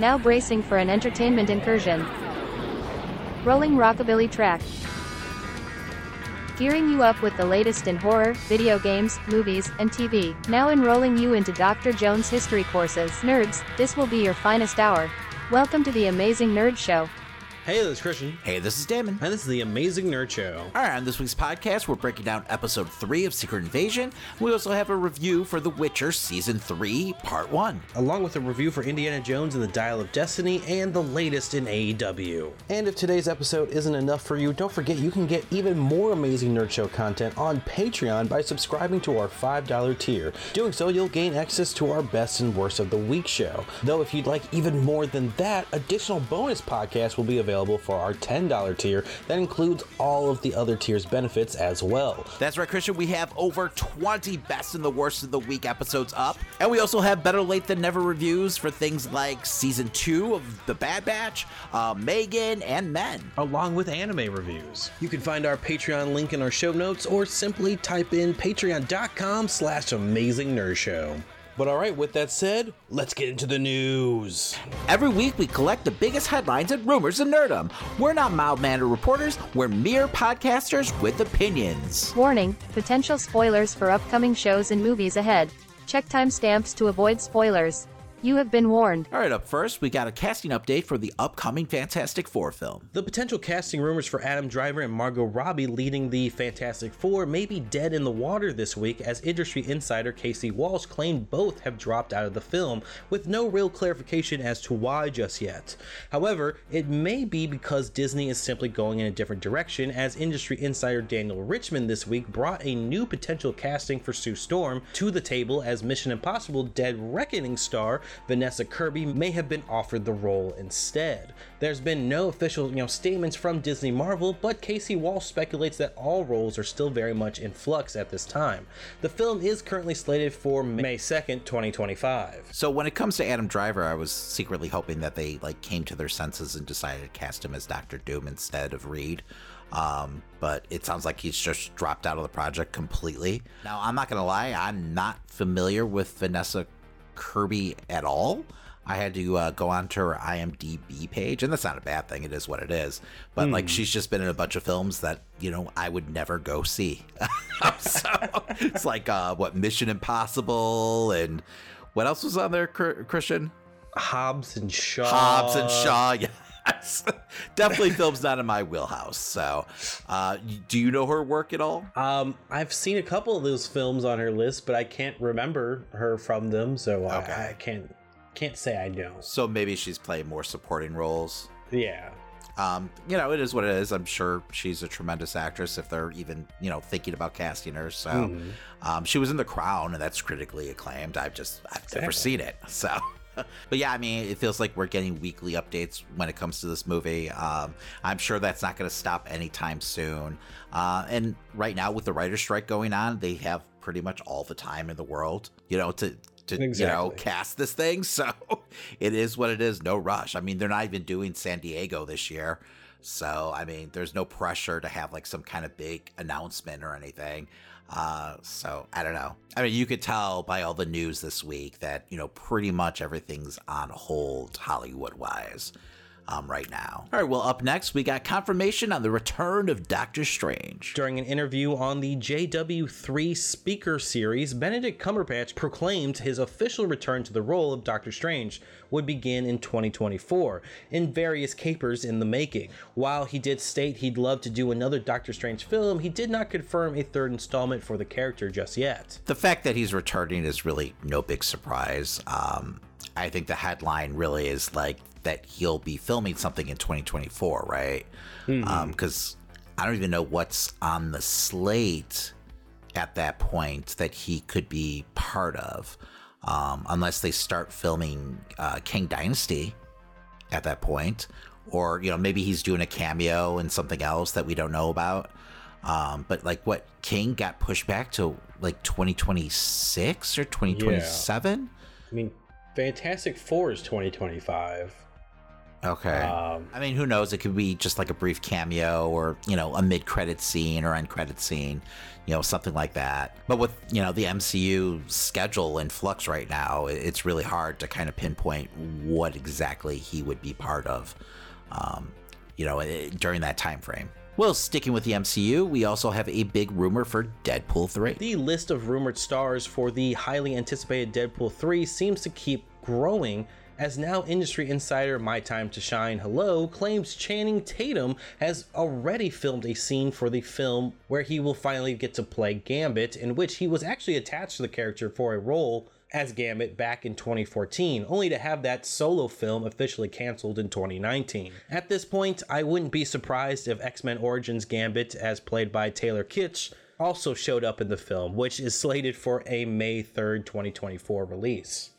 now bracing for an entertainment incursion. Rolling rockabilly track. Gearing you up with the latest in horror, video games, movies, and TV. Now enrolling you into Dr. Jones history courses. Nerds, this will be your finest hour. Welcome to the Amazing Nerd Show. Hey, this is Christian. Hey, this is Damon. And this is the Amazing Nerd Show. All right, on this week's podcast, we're breaking down episode 3 of Secret Invasion. We also have a review for The Witcher Season 3, Part 1. Along with a review for Indiana Jones and the Dial of Destiny and the latest in AEW. And if today's episode isn't enough for you, don't forget you can get even more Amazing Nerd Show content on Patreon by subscribing to our $5 tier. Doing so, you'll gain access to our best and worst of the week show. Though, if you'd like even more than that, additional bonus podcasts will be available available for our $10 tier that includes all of the other tiers' benefits as well. That's right, Christian. We have over 20 best and the worst of the week episodes up. And we also have Better Late Than Never reviews for things like season two of The Bad Batch, uh, M3GAN, and Men. Along with anime reviews. You can find our Patreon link in our show notes or simply type in patreon.com slash amazing nerd show. But all right, with that said, let's get into the news. Every week, we collect the biggest headlines and rumors in nerdom. We're not mild mannered reporters, we're mere podcasters with opinions. Warning potential spoilers for upcoming shows and movies ahead. Check timestamps to avoid spoilers. You have been warned. All right, up first, we got a casting update for the upcoming Fantastic Four film. The potential casting rumors for Adam Driver and Margot Robbie leading the Fantastic Four may be dead in the water this week, as industry insider Casey Walsh claimed both have dropped out of the film, with no real clarification as to why just yet. However, it may be because Disney is simply going in a different direction, as industry insider Daniel Richtman this week brought a new potential casting for Sue Storm to the table as Mission Impossible Dead Reckoning star Vanessa Kirby may have been offered the role instead. There's been no official, you know, statements from Disney Marvel, but Casey Walsh speculates that all roles are still very much in flux at this time. The film is currently slated for May 2nd, 2025. So when it comes to Adam Driver, I was secretly hoping that they like came to their senses and decided to cast him as Doctor Doom instead of Reed. Um, but it sounds like he's just dropped out of the project completely. Now, I'm not gonna lie, I'm not familiar with Vanessa Kirby at all. I had to uh, go onto her IMDb page, and that's not a bad thing. It is what it is. But mm. like, hmm. she's just been in a bunch of films that you know I would never go see. so it's like uh, what Mission Impossible and what else was on there, Christian? Hobbs and Shaw. Hobbs and Shaw. Yeah. Definitely films not in my wheelhouse. So, uh, do you know her work at all? Um, I've seen a couple of those films on her list, but I can't remember her from them, so okay. I, I can't can't say I know. So maybe she's playing more supporting roles. Yeah. Um, you know, it is what it is. I'm sure she's a tremendous actress if they're even, you know, thinking about casting her. So, mm-hmm. um, she was in The Crown, and that's critically acclaimed. I've just, I've exactly. never seen it. So, but yeah, I mean, it feels like we're getting weekly updates when it comes to this movie. Um, I'm sure that's not going to stop anytime soon. Uh, and right now, with the writer's strike going on, they have pretty much all the time in the world, you know, to to exactly. you know cast this thing. So it is what it is. No rush. I mean, they're not even doing San Diego this year. So I mean, there's no pressure to have like some kind of big announcement or anything. Uh, so I don't know. I mean, you could tell by all the news this week that you know pretty much everything's on hold Hollywood wise um, right now. All right, well, up next, we got confirmation on the return of Doctor Strange. During an interview on the JW3 Speaker Series, Benedict Cumberbatch proclaimed his official return to the role of Doctor Strange would begin in 2024, in various capers in the making. While he did state he'd love to do another Doctor Strange film, he did not confirm a third installment for the character just yet. The fact that he's returning is really no big surprise. Um, I think the headline really is like that he'll be filming something in 2024, right? Because mm-hmm. um, I don't even know what's on the slate at that point that he could be part of, um, unless they start filming uh, Kang Dynasty at that point, or you know maybe he's doing a cameo in something else that we don't know about. Um, but like what King got pushed back to like 2026 or 2027. Yeah. I mean, Fantastic Four is 2025. Okay. Um, I mean, who knows? It could be just like a brief cameo or, you know, a mid credit scene or end credit scene, you know, something like that. But with, you know, the MCU schedule in flux right now, it's really hard to kind of pinpoint what exactly he would be part of, um, you know, during that time frame. Well, sticking with the MCU, we also have a big rumor for Deadpool 3. The list of rumored stars for the highly anticipated Deadpool 3 seems to keep growing as now industry insider My Time to Shine Hello claims Channing Tatum has already filmed a scene for the film where he will finally get to play Gambit, in which he was actually attached to the character for a role as Gambit back in 2014, only to have that solo film officially canceled in 2019. At this point, I wouldn't be surprised if X Men Origins Gambit, as played by Taylor Kitsch, also showed up in the film, which is slated for a May 3rd, 2024 release.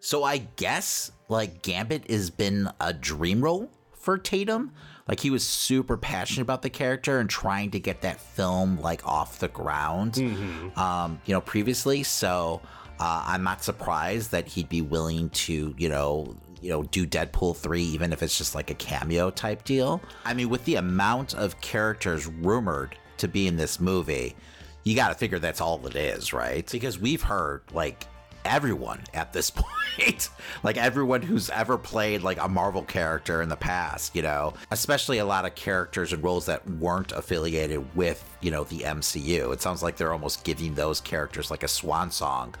So I guess like Gambit has been a dream role for Tatum. Like he was super passionate about the character and trying to get that film like off the ground. Mm-hmm. Um, you know, previously. So uh, I'm not surprised that he'd be willing to, you know, you know, do Deadpool 3, even if it's just like a cameo type deal. I mean, with the amount of characters rumored to be in this movie, you got to figure that's all it is, right? Because we've heard like everyone at this point. like everyone who's ever played like a Marvel character in the past, you know, especially a lot of characters and roles that weren't affiliated with, you know, the MCU. It sounds like they're almost giving those characters like a swan song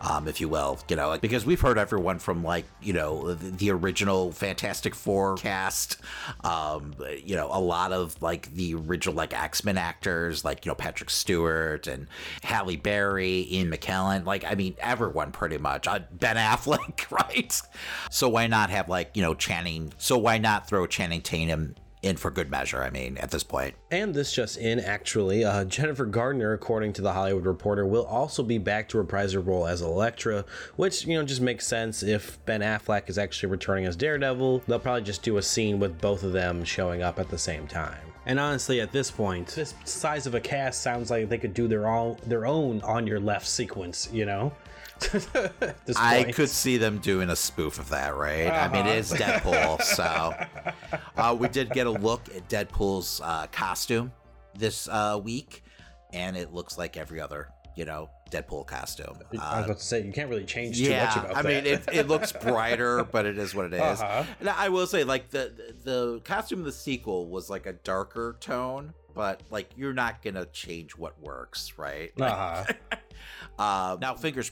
um, if you will, you know, because we've heard everyone from like, you know, the, the original Fantastic Four cast, um, you know, a lot of like the original like X Men actors, like, you know, Patrick Stewart and Halle Berry, Ian McKellen, like, I mean, everyone pretty much, uh, Ben Affleck, right? So why not have like, you know, Channing, so why not throw Channing Tatum in for good measure, I mean, at this point. And this just in, actually, uh, Jennifer Garner, according to the Hollywood Reporter, will also be back to reprise her role as Elektra, which, you know, just makes sense if Ben Affleck is actually returning as Daredevil. They'll probably just do a scene with both of them showing up at the same time. And honestly, at this point, this size of a cast sounds like they could do their own their own on your left sequence, you know? I could see them doing a spoof of that, right? Uh-huh. I mean, it is uh-huh. Deadpool, so uh, we did get a look at Deadpool's uh, costume this uh, week, and it looks like every other, you know, Deadpool costume. I was uh, about to say you can't really change too yeah, much about I that. I mean, it, it looks brighter, but it is what it is. Uh-huh. And I will say, like the the costume of the sequel was like a darker tone, but like you're not gonna change what works, right? Uh-huh. uh, now, fingers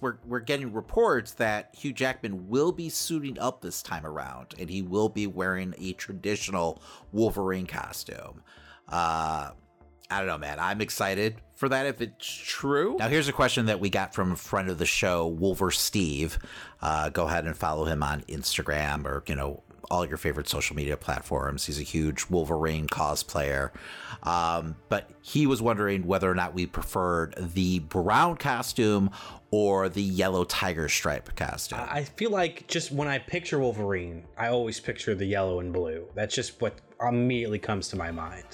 we're we're getting reports that Hugh Jackman will be suiting up this time around, and he will be wearing a traditional Wolverine costume. Uh, I don't know, man. I'm excited for that if it's true. Now, here's a question that we got from a friend of the show, Wolver Steve. Uh, go ahead and follow him on Instagram or you know all your favorite social media platforms. He's a huge Wolverine cosplayer. Um, but he was wondering whether or not we preferred the brown costume or the yellow tiger stripe costume. I feel like just when I picture Wolverine, I always picture the yellow and blue. That's just what immediately comes to my mind.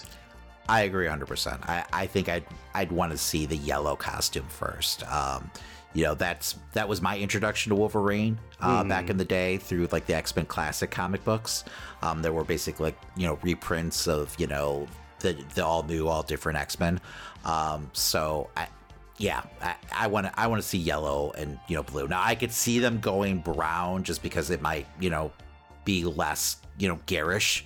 I agree 100%. I, I think I'd, I'd want to see the yellow costume first. Um, you know that's that was my introduction to Wolverine uh, mm. back in the day through like the X Men Classic comic books. Um, there were basically like you know reprints of you know the the all new, all different X Men. Um, so I, yeah, I want to I want to see yellow and you know blue. Now I could see them going brown just because it might you know be less you know garish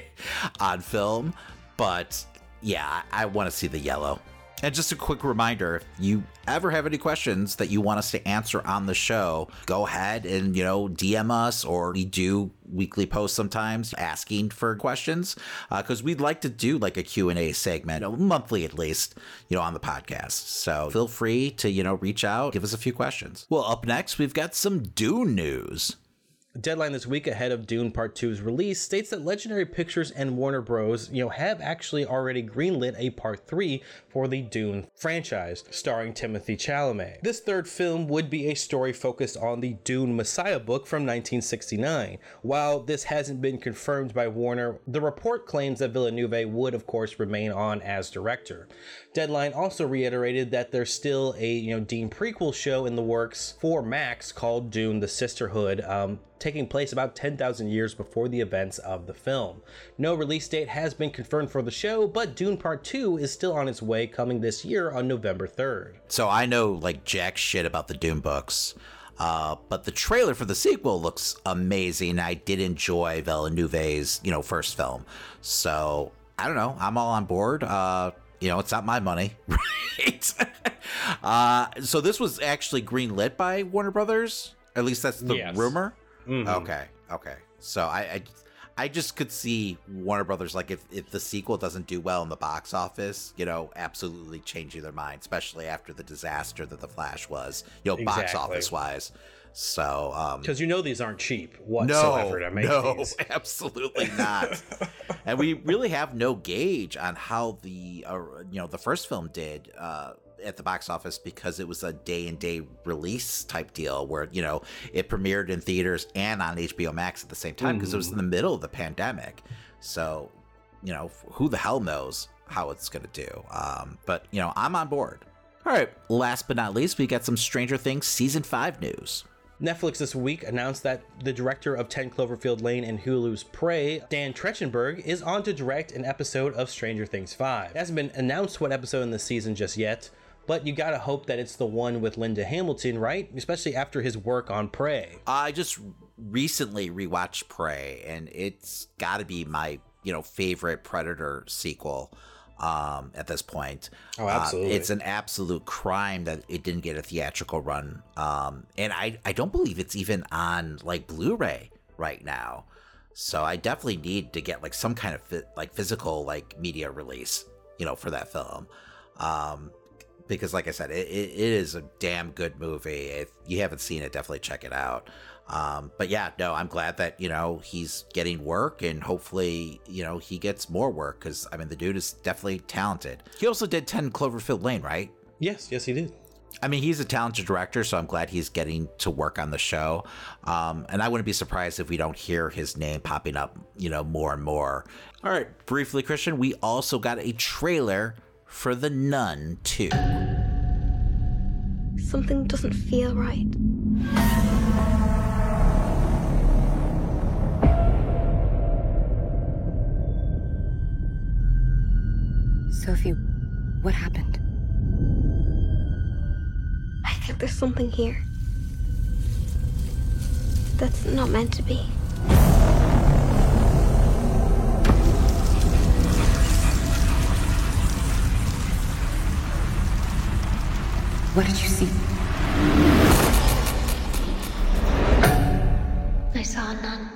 on film, but yeah, I, I want to see the yellow. And just a quick reminder if you ever have any questions that you want us to answer on the show, go ahead and, you know, DM us or we do weekly posts sometimes asking for questions because uh, we'd like to do like a Q&A segment, monthly at least, you know, on the podcast. So feel free to, you know, reach out, give us a few questions. Well, up next, we've got some Dune news deadline this week ahead of Dune Part 2's release states that Legendary Pictures and Warner Bros. you know have actually already greenlit a Part 3 for the Dune franchise starring Timothée Chalamet. This third film would be a story focused on the Dune Messiah book from 1969. While this hasn't been confirmed by Warner, the report claims that Villeneuve would of course remain on as director. Deadline also reiterated that there's still a you know Dune prequel show in the works for Max called Dune: The Sisterhood. Um, taking place about 10,000 years before the events of the film. No release date has been confirmed for the show, but Dune Part 2 is still on its way, coming this year on November 3rd. So I know like jack shit about the Dune books. Uh, but the trailer for the sequel looks amazing. I did enjoy Villeneuve's, you know, first film. So I don't know. I'm all on board. Uh, you know, it's not my money, right? uh, so this was actually greenlit by Warner Brothers. At least that's the Yes. rumor. Mhm. Okay, okay. So I, I, I just could see Warner Brothers like if if the sequel doesn't do well in the box office, you know, absolutely changing their mind, especially after the disaster that the Flash was, you know, box office wise. So um, Because you know these aren't cheap whatsoever to make no, these. absolutely not. and we really have no gauge on how the uh, you know the first film did uh, at the box office because it was a day and day release type deal where you know it premiered in theaters and on HBO Max at the same time because it was in the middle of the pandemic. So you know who the hell knows how it's going to do. Um, but you know I'm on board. All right. Last but not least, we got some Stranger Things season five news. Netflix this week announced that the director of 10 Cloverfield Lane and Hulu's Prey, Dan Trachtenberg, is on to direct an episode of Stranger Things 5. It hasn't been announced what episode in the season just yet, but you gotta hope that it's the one with Linda Hamilton, right? Especially after his work on Prey. I just recently rewatched Prey, and it's got to be my you know favorite Predator sequel um, at this point. Oh, absolutely. Uh, it's an absolute crime that it didn't get a theatrical run, um, and I I don't believe it's even on like Blu-ray right now. So I definitely need to get like some kind of like physical like media release, you know, for that film. Um, because like I said, it, it, is a damn good movie. If you haven't seen it, definitely check it out. Um, but yeah, no, I'm glad that you know he's getting work, and hopefully you know he gets more work because I mean the dude is definitely talented. He also did Ten Cloverfield Lane, right? Yes, yes, he did. I mean, he's a talented director, so I'm glad he's getting to work on the show. Um, and I wouldn't be surprised if we don't hear his name popping up, you know, more and more. All right, briefly, Christian, we also got a trailer for The Nun 2. Something doesn't feel right. Sophie, what happened? I think there's something here. That's not meant to be. What did you see? I saw a nun.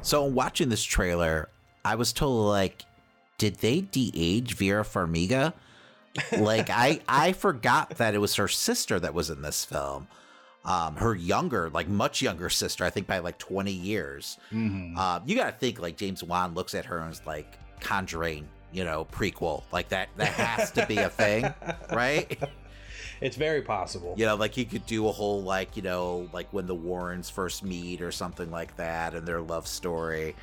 So, watching this trailer, I was told, like, did they de age Vera Farmiga? like, I, I forgot that it was her sister that was in this film. Um, her younger, like much younger sister, I think by like 20 years. Uh, you got to think like James Wan looks at her and is like Conjuring, you know, prequel. Like that, that has to be a thing, right? It's very possible. You know, like he could do a whole like, you know, like when the Warrens first meet or something like that and their love story.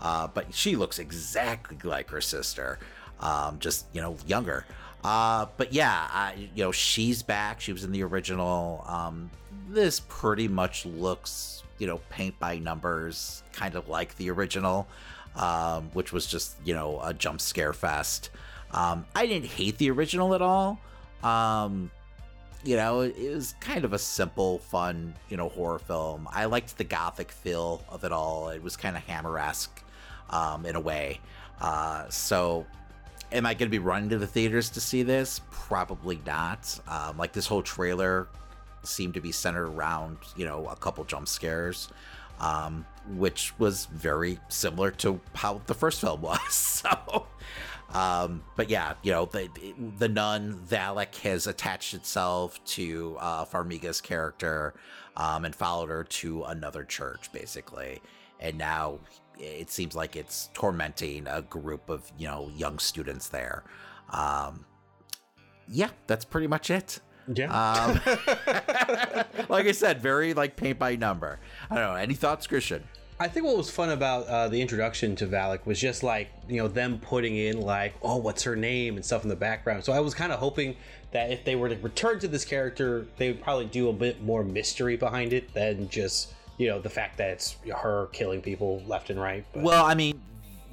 Uh, but she looks exactly like her sister, um, just you know, younger. Uh, but yeah, I, you know, she's back. She was in the original. Um, this pretty much looks, you know, paint by numbers, kind of like the original, um, which was just you know a jump scare fest. Um, I didn't hate the original at all. Um, you know, it, was kind of a simple, fun, you know, horror film. I liked the gothic feel of it all. It was kind of Hammer-esque um, in a way. Uh, so, am I going to be running to the theaters to see this? Probably not. Um, like this whole trailer seemed to be centered around, you know, a couple jump scares. Um, which was very similar to how the first film was. So, um, but yeah, you know, the the nun Valak has attached itself to uh, Farmiga's character um, and followed her to another church, basically. And now it seems like it's tormenting a group of you know young students there. Um, yeah, that's pretty much it. Yeah. Um, like I said, very like paint by number. I don't know. Any thoughts, Christian? I think what was fun about uh, the introduction to Valak was just like you know them putting in like oh what's her name and stuff in the background. So I was kind of hoping that if they were to return to this character, they would probably do a bit more mystery behind it than just you know the fact that it's her killing people left and right. But. Well, I mean,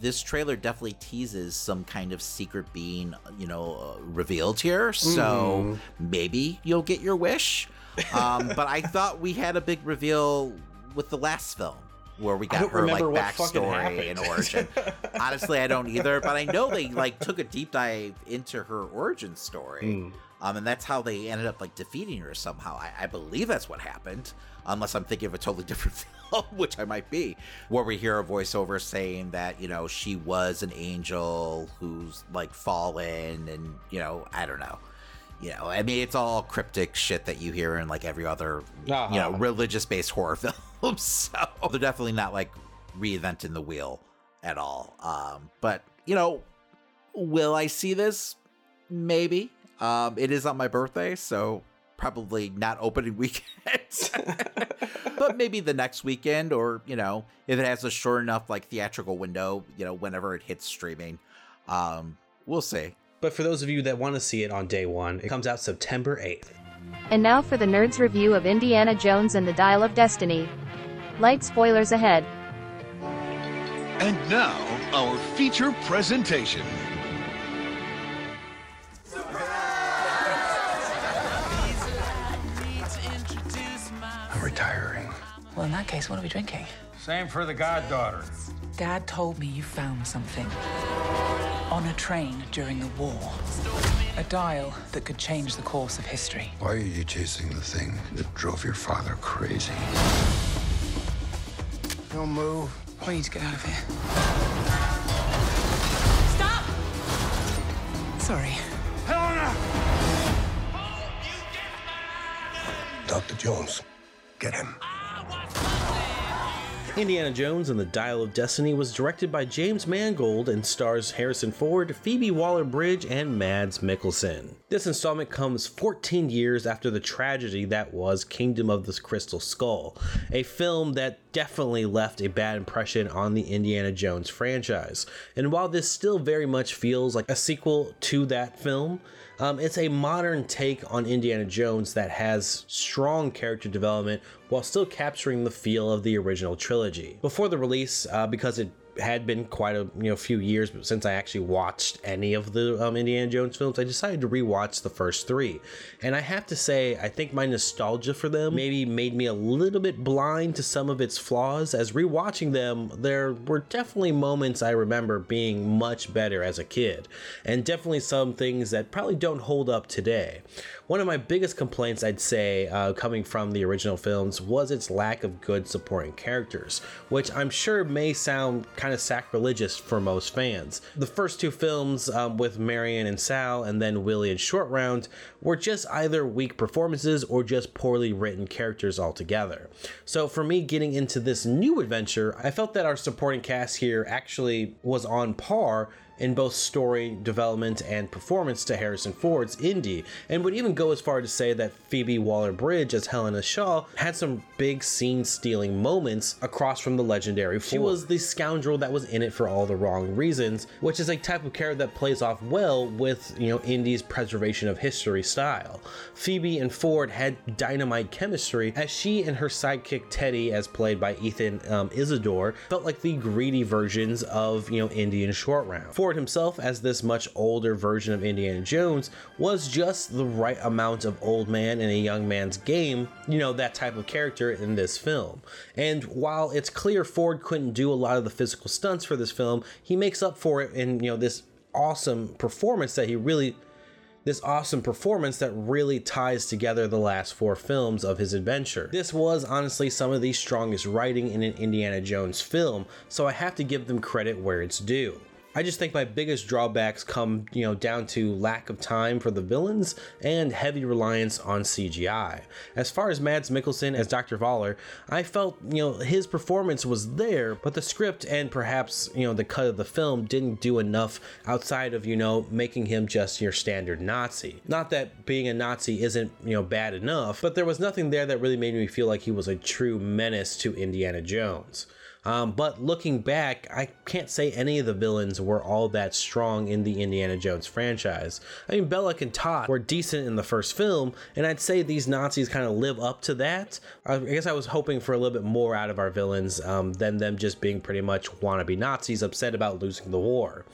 this trailer definitely teases some kind of secret being, you know, uh, revealed here. So mm. maybe you'll get your wish. Um, but I thought we had a big reveal with the last film where we got her like backstory and origin. Honestly, I don't either, but I know they like took a deep dive into her origin story. Mm. Um, and that's how they ended up like defeating her somehow. I, I believe that's what happened, unless I'm thinking of a totally different film, which I might be, where we hear a voiceover saying that you know she was an angel who's like fallen, and you know I don't know you know, I mean, it's all cryptic shit that you hear in like every other, uh-huh. you know, religious based horror film. so they're definitely not like reinventing the wheel at all. Um, but you know, will I see this? Maybe. Um, it is on my birthday, so probably not opening weekend, but maybe the next weekend, or you know, if it has a short enough like theatrical window, you know, whenever it hits streaming. Um, we'll see. But for those of you that want to see it on day one, it comes out September 8th. And now for the Nerds review of Indiana Jones and the Dial of Destiny. Light spoilers ahead. And now, our feature presentation. I'm retiring. Well, in that case, what are we drinking? Same for the goddaughter. Dad told me you found something on a train during the war. A dial that could change the course of history. Why are you chasing the thing that drove your father crazy? Don't move. We need to get out of here. Stop! Sorry. Helena! Dr. Jones, get him. Indiana Jones and the Dial of Destiny was directed by James Mangold and stars Harrison Ford, Phoebe Waller-Bridge, and Mads Mikkelsen. This installment comes 14 years after the tragedy that was Kingdom of the Crystal Skull, a film that definitely left a bad impression on the Indiana Jones franchise. And while this still very much feels like a sequel to that film, um, it's a modern take on Indiana Jones that has strong character development while still capturing the feel of the original trilogy. Before the release, uh, because it had been quite a you know few years since I actually watched any of the um, Indiana Jones films. I decided to rewatch the first three, and I have to say I think my nostalgia for them maybe made me a little bit blind to some of its flaws. As rewatching them, there were definitely moments I remember being much better as a kid, and definitely some things that probably don't hold up today. One of my biggest complaints, I'd say, uh, coming from the original films, was its lack of good supporting characters, which I'm sure may sound kind of sacrilegious for most fans. The first two films, um, with Marion and Sal, and then Willie and Short Round, were just either weak performances or just poorly written characters altogether. So for me, getting into this new adventure, I felt that our supporting cast here actually was on par in both story development and performance to Harrison Ford's Indy, and would even go as far to say that Phoebe Waller Bridge as Helena Shaw had some big scene stealing moments across from the legendary Ford. She was the scoundrel that was in it for all the wrong reasons, which is a type of character that plays off well with, you know, Indy's preservation of history style. Phoebe and Ford had dynamite chemistry as she and her sidekick Teddy, as played by Ethan um, Isidore, felt like the greedy versions of, you know, Indy and Short Round. Ford himself, as this much older version of Indiana Jones, was just the right amount of old man in a young man's game, you know, that type of character in this film. And while it's clear Ford couldn't do a lot of the physical stunts for this film, he makes up for it in, you know, this awesome performance that he really this awesome performance that really ties together the last four films of his adventure. This was honestly some of the strongest writing in an Indiana Jones film, so I have to give them credit where it's due. I just think my biggest drawbacks come, you know, down to lack of time for the villains and heavy reliance on CGI. As far as Mads Mikkelsen as Dr. Voller, I felt, you know, his performance was there, but the script and perhaps, you know, the cut of the film didn't do enough outside of, you know, making him just your standard Nazi. Not that being a Nazi isn't, you know, bad enough, but there was nothing there that really made me feel like he was a true menace to Indiana Jones. Um, but looking back, I can't say any of the villains were all that strong in the Indiana Jones franchise. I mean, Belloq and Toht were decent in the first film, and I'd say these Nazis kind of live up to that. I guess I was hoping for a little bit more out of our villains um, than them just being pretty much wannabe Nazis upset about losing the war.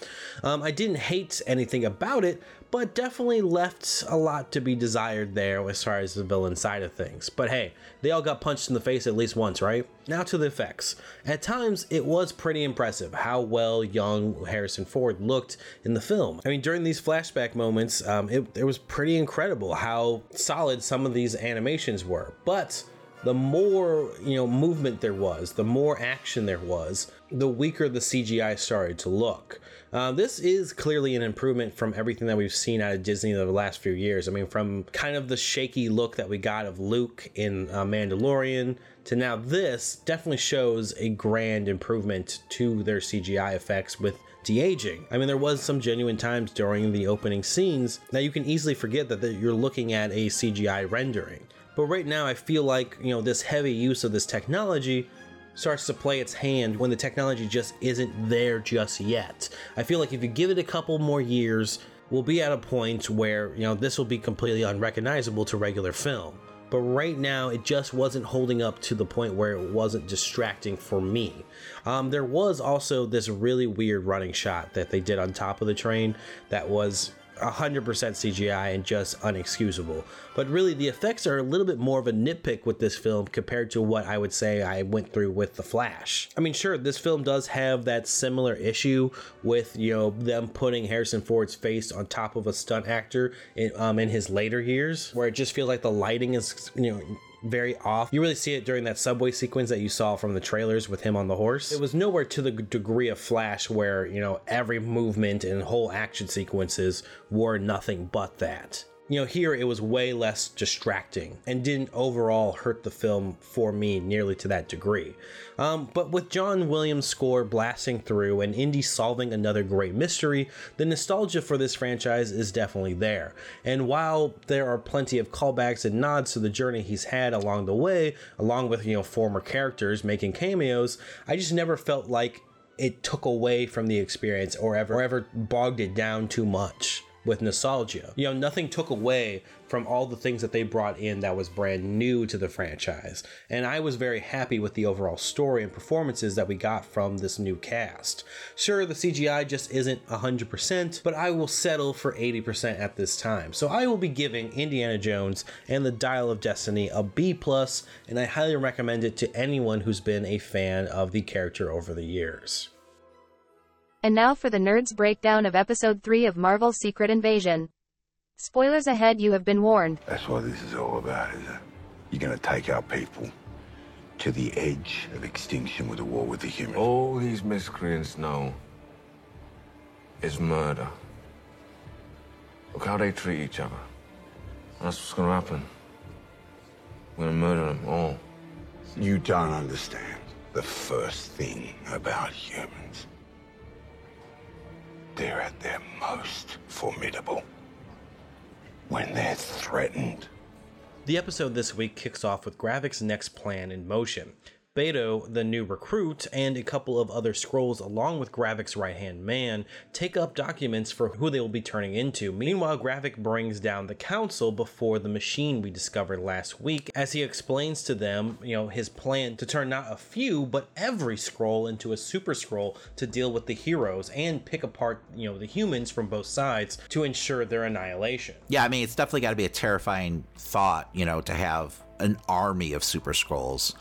Um, I didn't hate anything about it, but definitely left a lot to be desired there as far as the villain side of things. But hey, they all got punched in the face at least once, right? Now to the effects. At times, it was pretty impressive how well young Harrison Ford looked in the film. I mean, during these flashback moments, um, it, it was pretty incredible how solid some of these animations were. But the more you know movement there was, the more action there was, the weaker the CGI started to look. Uh, this is clearly an improvement from everything that we've seen out of Disney the last few years. I mean, from kind of the shaky look that we got of Luke in uh, Mandalorian to now this definitely shows a grand improvement to their CGI effects with de-aging. I mean, there was some genuine times during the opening scenes that you can easily forget that you're looking at a CGI rendering. But right now, I feel like, you know, this heavy use of this technology starts to play its hand when the technology just isn't there just yet. I feel like if you give it a couple more years, we'll be at a point where, you know, this will be completely unrecognizable to regular film. But right now, it just wasn't holding up to the point where it wasn't distracting for me. Um, there was also this really weird running shot that they did on top of the train that was 100% CGI and just unexcusable. But really, the effects are a little bit more of a nitpick with this film compared to what I would say I went through with The Flash. I mean, sure, this film does have that similar issue with, you know, them putting Harrison Ford's face on top of a stunt actor in, um, in his later years, where it just feels like the lighting is, you know, very off. You really see it during that subway sequence that you saw from the trailers with him on the horse. It was nowhere to the degree of Flash where, you know, every movement and whole action sequences were nothing but that you know, here it was way less distracting and didn't overall hurt the film for me nearly to that degree. Um, but with John Williams' score blasting through and Indy solving another great mystery, the nostalgia for this franchise is definitely there. And while there are plenty of callbacks and nods to the journey he's had along the way, along with, you know, former characters making cameos, I just never felt like it took away from the experience or ever, or ever bogged it down too much with nostalgia. You know, nothing took away from all the things that they brought in that was brand new to the franchise. And I was very happy with the overall story and performances that we got from this new cast. Sure, the CGI just isn't 100%, but I will settle for 80% at this time. So I will be giving Indiana Jones and the Dial of Destiny a B+, and I highly recommend it to anyone who's been a fan of the character over the years. And now for the Nerds breakdown of Episode 3 of Marvel's Secret Invasion. Spoilers ahead, you have been warned. That's what this is all about, is it? You're gonna take our people to the edge of extinction with a war with the humans. All these miscreants know is murder. Look how they treat each other. That's what's gonna happen. We're gonna murder them all. You don't understand the first thing about humans. They're at their most formidable when they're threatened. The episode this week kicks off with Gravik's next plan in motion. Beto, the new recruit, and a couple of other Skrulls, along with Gravik's right hand man, take up documents for who they will be turning into. Meanwhile, Gravik brings down the council before the machine we discovered last week as he explains to them, you know, his plan to turn not a few, but every Skrull into a super Skrull to deal with the heroes and pick apart, you know, the humans from both sides to ensure their annihilation. Yeah, I mean, it's definitely got to be a terrifying thought, you know, to have an army of super Skrulls.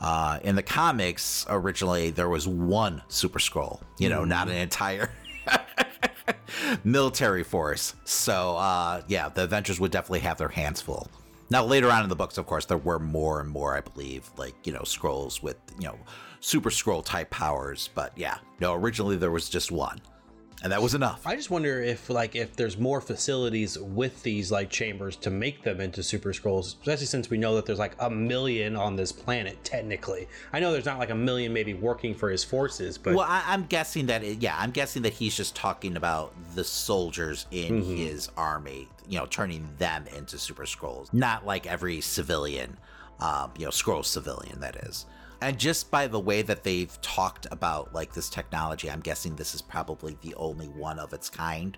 Uh, in the comics, originally there was one Super Skrull, you know, not an entire military force. So, uh, yeah, the Avengers would definitely have their hands full. Now, later on in the books, of course, there were more and more, I believe, like, you know, Skrulls with, you know, Super Skrull type powers. But yeah, no, originally there was just one and that was enough. I just wonder if like if there's more facilities with these like chambers to make them into super Skrulls, especially since we know that there's like a million on this planet technically. I know there's not like a million maybe working for his forces, but well, I, am guessing that it, yeah, I'm guessing that he's just talking about the soldiers in mm-hmm. his army, you know, turning them into super Skrulls, not like every civilian, um, you know, Skrull civilian that is. And just by the way that they've talked about like this technology, I'm guessing this is probably the only one of its kind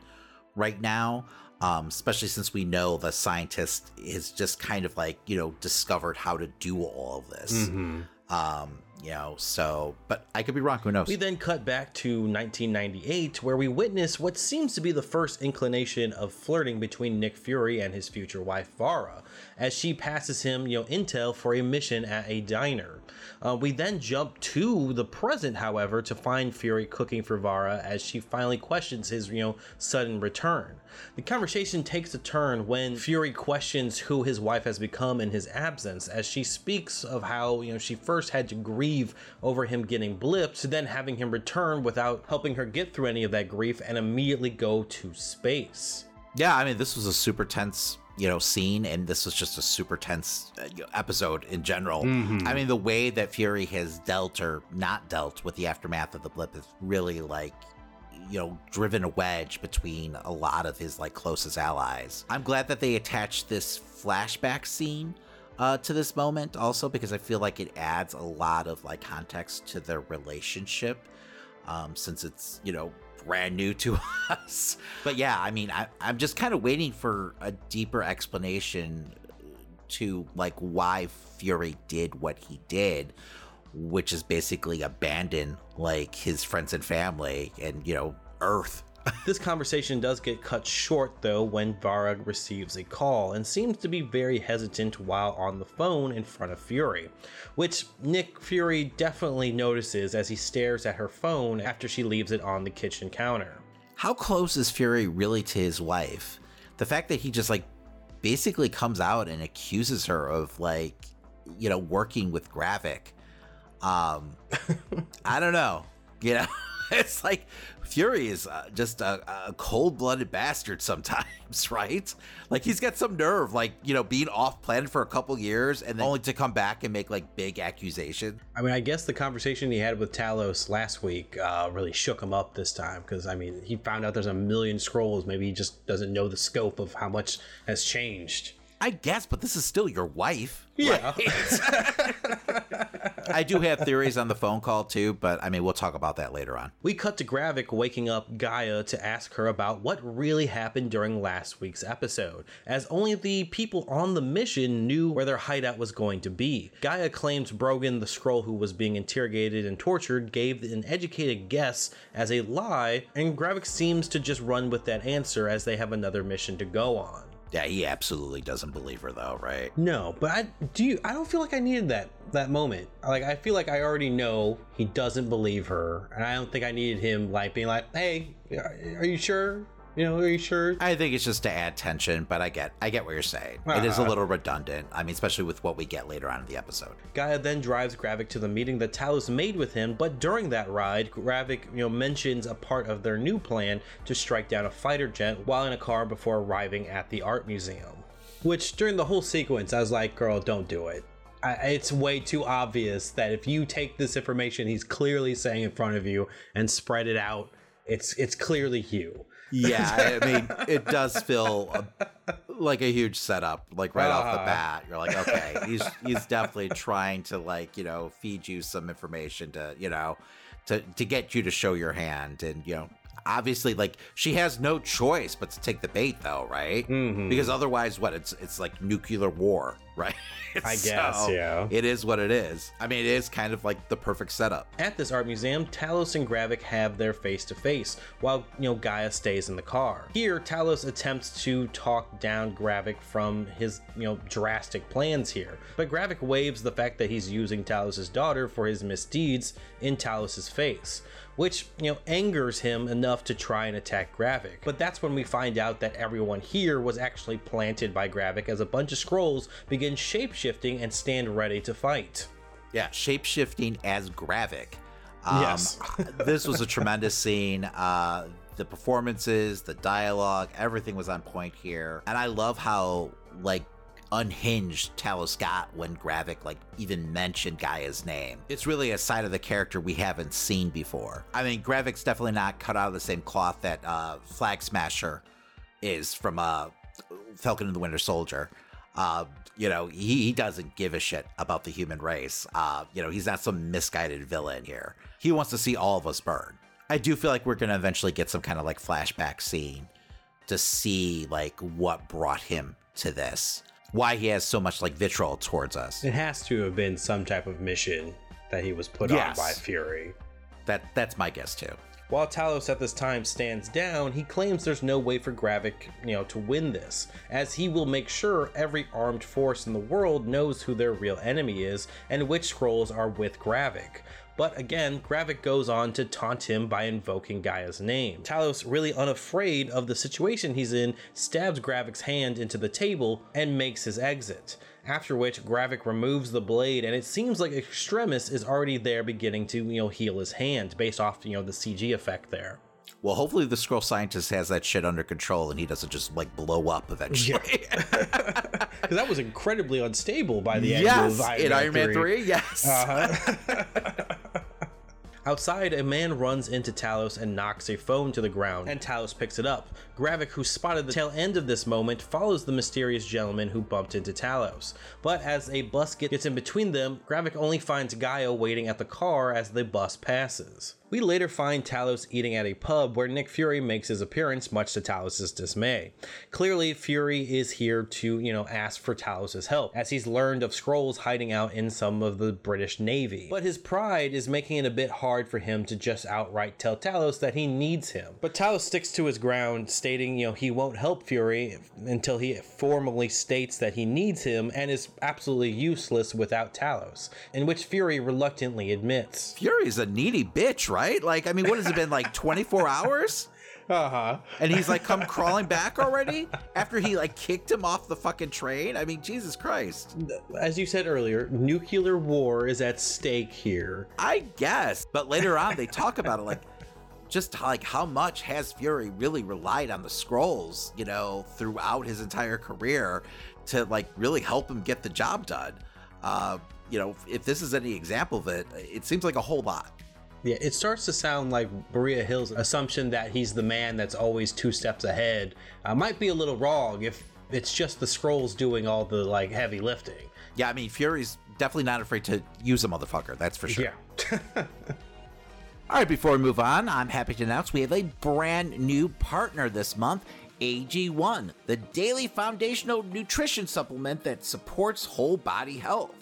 right now. Um, especially since we know the scientist has just kind of like, you know, discovered how to do all of this. Mm-hmm. Um, you know, so, but I could be wrong. Who knows? We then cut back to 1998, where we witness what seems to be the first inclination of flirting between Nick Fury and his future wife, Vara, as she passes him, you know, intel for a mission at a diner. Uh, we then jump to the present, however, to find Fury cooking for Vara as she finally questions his, you know, sudden return. The conversation takes a turn when Fury questions who his wife has become in his absence, as she speaks of how, you know, she first had to grieve over him getting blipped, then having him return without helping her get through any of that grief and immediately go to space. Yeah, I mean, this was a super tense you know scene and this was just a super tense uh, episode in general Mhm. i mean the way that fury has dealt or not dealt with the aftermath of the blip is really like you know driven a wedge between a lot of his like closest allies i'm glad that they attached this flashback scene uh, to this moment also because i feel like it adds a lot of like context to their relationship um, since it's you know brand new to us. But yeah, I mean, I, I'm just kind of waiting for a deeper explanation to like why Fury did what he did, which is basically abandon like his friends and family and you know Earth. This conversation does get cut short though when Vara receives a call and seems to be very hesitant while on the phone in front of Fury, which Nick Fury definitely notices as he stares at her phone after she leaves it on the kitchen counter. How close is Fury really to his wife? The fact that he just like basically comes out and accuses her of like you know working with Gravik. Um, I don't know. You know, it's like Fury is uh, just a, a cold-blooded bastard sometimes, right? Like he's got some nerve, like you know, being off planet for a couple years and then only to come back and make like big accusations. I mean, I guess the conversation he had with Talos last week uh, really shook him up this time because, I mean, he found out there's a million Skrulls. Maybe he just doesn't know the scope of how much has changed. I guess, but this is still your wife. Yeah. I do have theories on the phone call too, but I mean, we'll talk about that later on. We cut to Gravik waking up Gaia to ask her about what really happened during last week's episode, as only the people on the mission knew where their hideout was going to be. Gaia claims Brogan, the Skrull who was being interrogated and tortured, gave an educated guess as a lie, and Gravik seems to just run with that answer as they have another mission to go on. Yeah, he absolutely doesn't believe her though, right? No, but I do. You, I don't feel like I needed that that moment. Like I feel like I already know he doesn't believe her, and I don't think I needed him like being like, "Hey, are you sure? You know, are you sure?" I think it's just to add tension, but I get I get what you're saying. It is a Uh-huh. little redundant. I mean, especially with what we get later on in the episode. Gaia then drives Gravik to the meeting that Talos made with him, but during that ride, Gravik, you know, mentions a part of their new plan to strike down a fighter jet while in a car before arriving at the art museum. Which during the whole sequence, I was like, "Girl, don't do it." I, it's way too obvious that if you take this information he's clearly saying in front of you and spread it out, it's it's clearly you. Yeah, I mean, it does feel a, like a huge setup, like right off the Uh-huh. bat. You're like, okay, he's he's definitely trying to like you know feed you some information to you know to to get you to show your hand, and you know obviously like she has no choice but to take the bait though, right? Mhm. Because otherwise, what it's it's like nuclear war, right? I guess, So, yeah. It is what it is. I mean, it is kind of like the perfect setup. At this art museum, Talos and Gravik have their face to face, while you know Gaia stays in the car. Here, Talos attempts to talk down Gravik from his you know drastic plans here, but Gravik waves the fact that he's using Talos' daughter for his misdeeds in Talos' face, which you know angers him enough to try and attack Gravik. But that's when we find out that everyone here was actually planted by Gravik as a bunch of Skrulls begin shapeshifting and stand ready to fight. Yeah, shape shifting as Gravik. Um, Yes. this was a tremendous scene. Uh, the performances, the dialogue, everything was on point here, and I love how like unhinged Talos got when Gravik like even mentioned Gaia's name. It's really a side of the character we haven't seen before. I mean, Gravik's definitely not cut out of the same cloth that uh, Flag Smasher is from uh, Falcon and the Winter Soldier. Uh, you know, he, he doesn't give a shit about the human race. Uh, you know, he's not some misguided villain here. He wants to see all of us burn. I do feel like we're going to eventually get some kind of like flashback scene to see like what brought him to this, why he has so much like vitriol towards us. It has to have been some type of mission that he was put Yes. on by Fury. That that's my guess too. While Talos at this time stands down, he claims there's no way for Gravik, you know, to win this, as he will make sure every armed force in the world knows who their real enemy is and which Skrulls are with Gravik. But again, Gravik goes on to taunt him by invoking Gaia's name. Talos, really unafraid of the situation he's in, stabs Gravik's hand into the table and makes his exit. After which, Gravik removes the blade, and it seems like Extremis is already there beginning to, you know, heal his hand based off, you know, the CG effect there. Well, hopefully the Skrull scientist has that shit under control and he doesn't just like blow up eventually. Because that was incredibly unstable by the end yes, of Iron in Man Iron Man 3, yes. Uh-huh. Outside, a man runs into Talos and knocks a phone to the ground, and Talos picks it up. Gravik, who spotted the tail end of this moment, follows the mysterious gentleman who bumped into Talos. But as a bus gets in between them, Gravik only finds Gaia waiting at the car as the bus passes. We later find Talos eating at a pub where Nick Fury makes his appearance, much to Talos' dismay. Clearly, Fury is here to, you know, ask for Talos' help, as he's learned of Skrulls hiding out in some of the British Navy. But his pride is making it a bit hard for him to just outright tell Talos that he needs him. But Talos sticks to his ground, stating, you know, he won't help Fury until he formally states that he needs him and is absolutely useless without Talos, in which Fury reluctantly admits. Fury's a needy bitch, right? Like, I mean, what has it been like 24 hours? Uh huh. And he's like come crawling back already after he like kicked him off the fucking train. I mean, Jesus Christ. As you said earlier, nuclear war is at stake here. I guess, but later on they talk about it like just like how much has Fury really relied on the Skrulls, you know, throughout his entire career to like really help him get the job done. Uh, you know, if this is any example of it, it seems like a whole lot. Yeah, it starts to sound like Maria Hill's assumption that he's the man that's always two steps ahead uh, might be a little wrong if it's just the Skrulls doing all the like heavy lifting. Yeah, I mean, Fury's definitely not afraid to use a motherfucker, that's for sure. Yeah. All right, before we move on, I'm happy to announce we have a brand new partner this month. AG1, the daily foundational nutrition supplement that supports whole body health.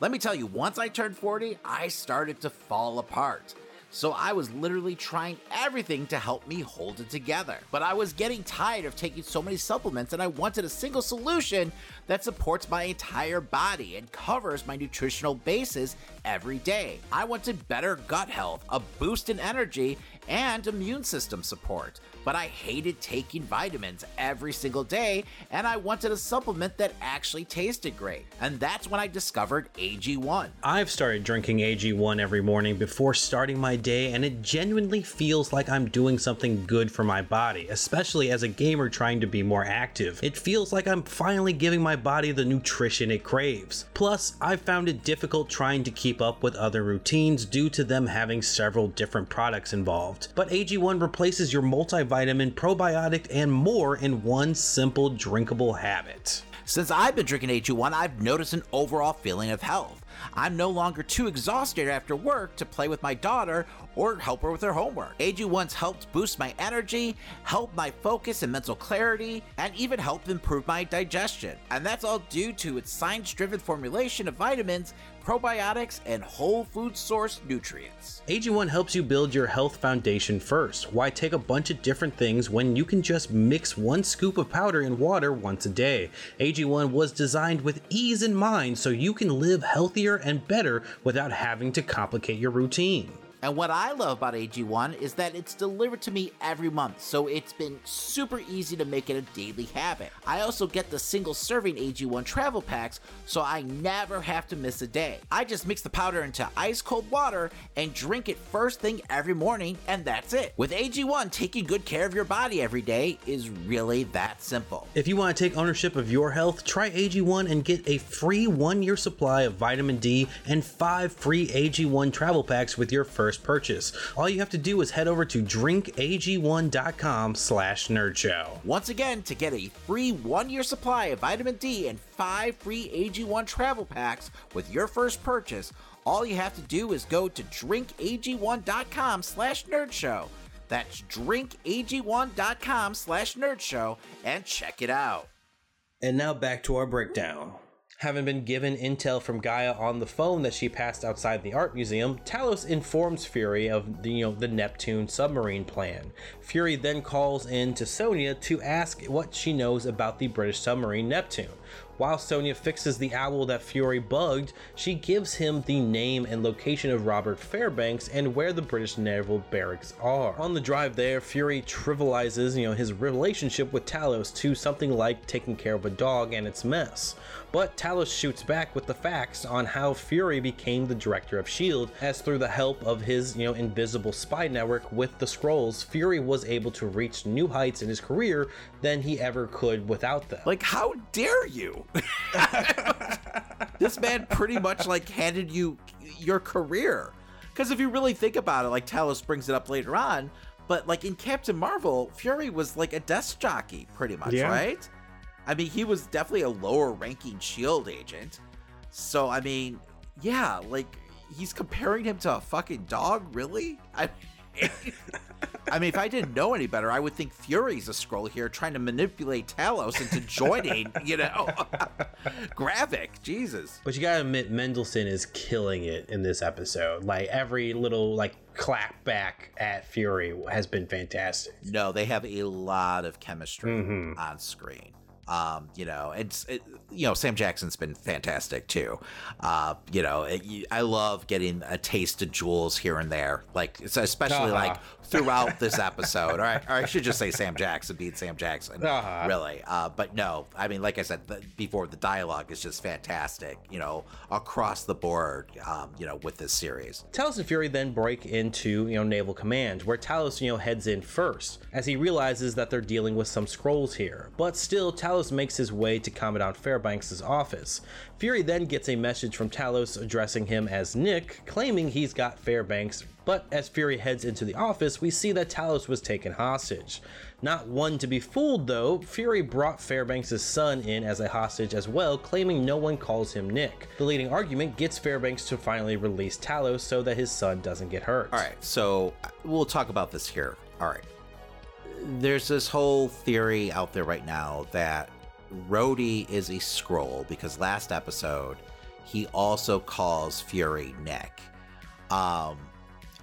Let me tell you, once I turned 40, I started to fall apart. So I was literally trying everything to help me hold it together. But I was getting tired of taking so many supplements and I wanted a single solution that supports my entire body and covers my nutritional bases every day. I wanted better gut health, a boost in energy, and immune system support. But I hated taking vitamins every single day, and I wanted a supplement that actually tasted great. And that's when I discovered AG1. I've started drinking AG1 every morning before starting my day, and it genuinely feels like I'm doing something good for my body, especially as a gamer trying to be more active. It feels like I'm finally giving my body the nutrition it craves. Plus, I've found it difficult trying to keep up with other routines due to them having several different products involved. But AG1 replaces your multivitamin, probiotic, and more in one simple drinkable habit. Since I've been drinking AG1, I've noticed an overall feeling of health. I'm no longer too exhausted after work to play with my daughter or help her with her homework. AG1's helped boost my energy, help my focus and mental clarity, and even help improve my digestion. And that's all due to its science driven formulation of vitamins, probiotics, and whole food source nutrients. AG1 helps you build your health foundation first. Why take a bunch of different things when you can just mix one scoop of powder in water once a day? AG1 was designed with ease in mind so you can live healthier and better without having to complicate your routine. And what I love about AG1 is that it's delivered to me every month, so it's been super easy to make it a daily habit. I also get the single serving AG1 travel packs, so I never have to miss a day. I just mix the powder into ice cold water and drink it first thing every morning, and that's it. With AG1, taking good care of your body every day is really that simple. If you want to take ownership of your health, try AG1 and get a free one year supply of vitamin D and five free AG1 travel packs with your first first purchase. All you have to do is head over to drinkag1.com slash nerdshow. Once again, to get a free one-year supply of vitamin D and five free AG1 travel packs with your first purchase, all you have to do is go to drinkag1.com slash nerdshow. That's drinkag1.com slash nerdshow and check it out. And now back to our breakdown. Having been given intel from Gaia on the phone that she passed outside the art museum, Talos informs Fury of the, you know, the Neptune submarine plan. Fury then calls in to Sonya to ask what she knows about the British submarine Neptune. While Sonya fixes the owl that Fury bugged, she gives him the name and location of Robert Fairbanks and where the British naval barracks are. On the drive there, Fury trivializes, you know, his relationship with Talos to something like taking care of a dog and its mess. But Talos shoots back with the facts on how Fury became the director of S.H.I.E.L.D., as through the help of his, you know, invisible spy network with the Skrulls, Fury was able to reach new heights in his career than he ever could without them. Like, how dare you? this man pretty much like handed you your career. Because if you really think about it, like Talos brings it up later on, but like in Captain Marvel, Fury was like a desk jockey, pretty much, Yeah. right? I mean, he was definitely a lower ranking shield agent. So I mean, yeah, like he's comparing him to a fucking dog, really? I I mean, if I didn't know any better, I would think Fury's a Skrull here trying to manipulate Talos into joining, you know, Gravik. Jesus. But you gotta admit, Mendelsohn is killing it in this episode. Like every little like clap back at Fury has been fantastic. No, they have a lot of chemistry mm-hmm. on screen. Um, you know, it's it, you know Sam Jackson's been fantastic too. Uh, you know, it, you, I love getting a taste of Jules here and there, like especially Uh-huh. like throughout this episode. Or I, or I should just say Sam Jackson being Sam Jackson, Uh-huh. really. Uh, but no, I mean, like I said the, before, the dialogue is just fantastic. You know, across the board. Um, you know, with this series. Talos and Fury then break into, you know, Naval Command, where Talos, you know, heads in first, as he realizes that they're dealing with some Skrulls here. But still, Talos makes his way to Commandant Fairbanks' office. Fury then gets a message from Talos addressing him as Nick, claiming he's got Fairbanks. But as Fury heads into the office, we see that Talos was taken hostage. Not one to be fooled though, Fury brought Fairbanks' son in as a hostage as well, claiming no one calls him Nick. The leading argument gets Fairbanks to finally release Talos so that his son doesn't get hurt. All right, so uh, we'll talk about this here. All right. There's this whole theory out there right now that Rhodey is a Skrull because last episode he also calls Fury Nick. Um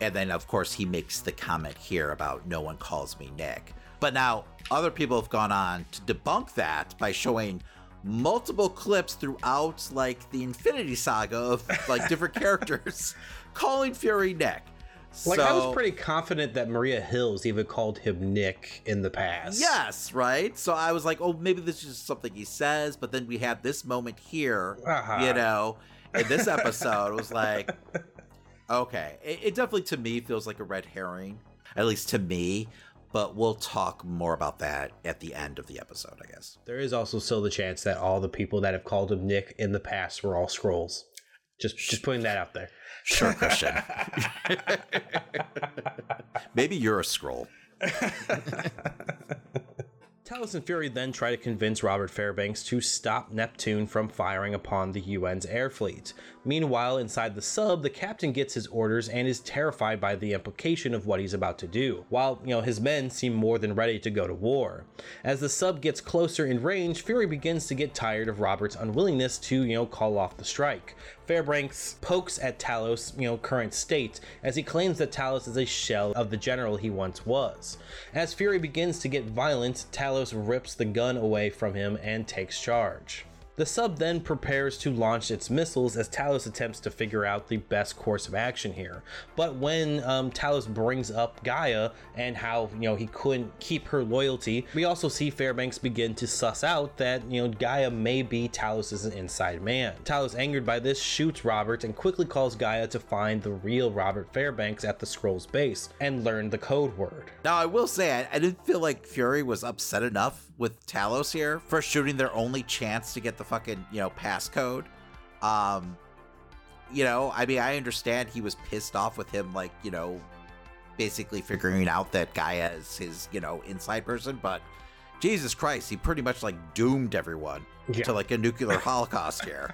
and then of course he makes the comment here about no one calls me Nick. But now other people have gone on to debunk that by showing multiple clips throughout like the Infinity Saga of like different characters calling Fury Nick. Like I was pretty confident that Maria Hills even called him Nick in the past. Yes, right. So I was like, oh, maybe this is just something he says. But then we had this moment here, Uh-huh. you know, in this episode. it was like, okay, it, it definitely to me feels like a red herring, at least to me. But we'll talk more about that at the end of the episode, I guess. There is also still the chance that all the people that have called him Nick in the past were all Skrulls. Just just putting that out there. Sure, Christian. maybe you're a Skrull. Talos and Fury then try to convince Robert Fairbanks to stop Neptune from firing upon the UN's air fleet. Meanwhile, inside the sub, the captain gets his orders and is terrified by the implication of what he's about to do, while, you know, his men seem more than ready to go to war. As the sub gets closer in range, Fury begins to get tired of Robert's unwillingness to, you know, call off the strike. Fairbanks pokes at Talos' you know, current state as he claims that Talos is a shell of the general he once was. As Fury begins to get violent, Talos rips the gun away from him and takes charge. The sub then prepares to launch its missiles as Talos attempts to figure out the best course of action here. But when um, Talos brings up Gaia and how you know he couldn't keep her loyalty, we also see Fairbanks begin to suss out that you know Gaia may be Talos' inside man. Talos, angered by this, shoots Robert and quickly calls Gaia to find the real Robert Fairbanks at the Skrull's base and learn the code word. Now, I will say, I, I didn't feel like Fury was upset enough with Talos here for shooting their only chance to get the fucking, you know, passcode. Um, you know, I mean, I understand he was pissed off with him, like, you know, basically figuring out that Gaia is his, you know, inside person, but Jesus Christ, he pretty much like doomed everyone Yeah. to like a nuclear holocaust here.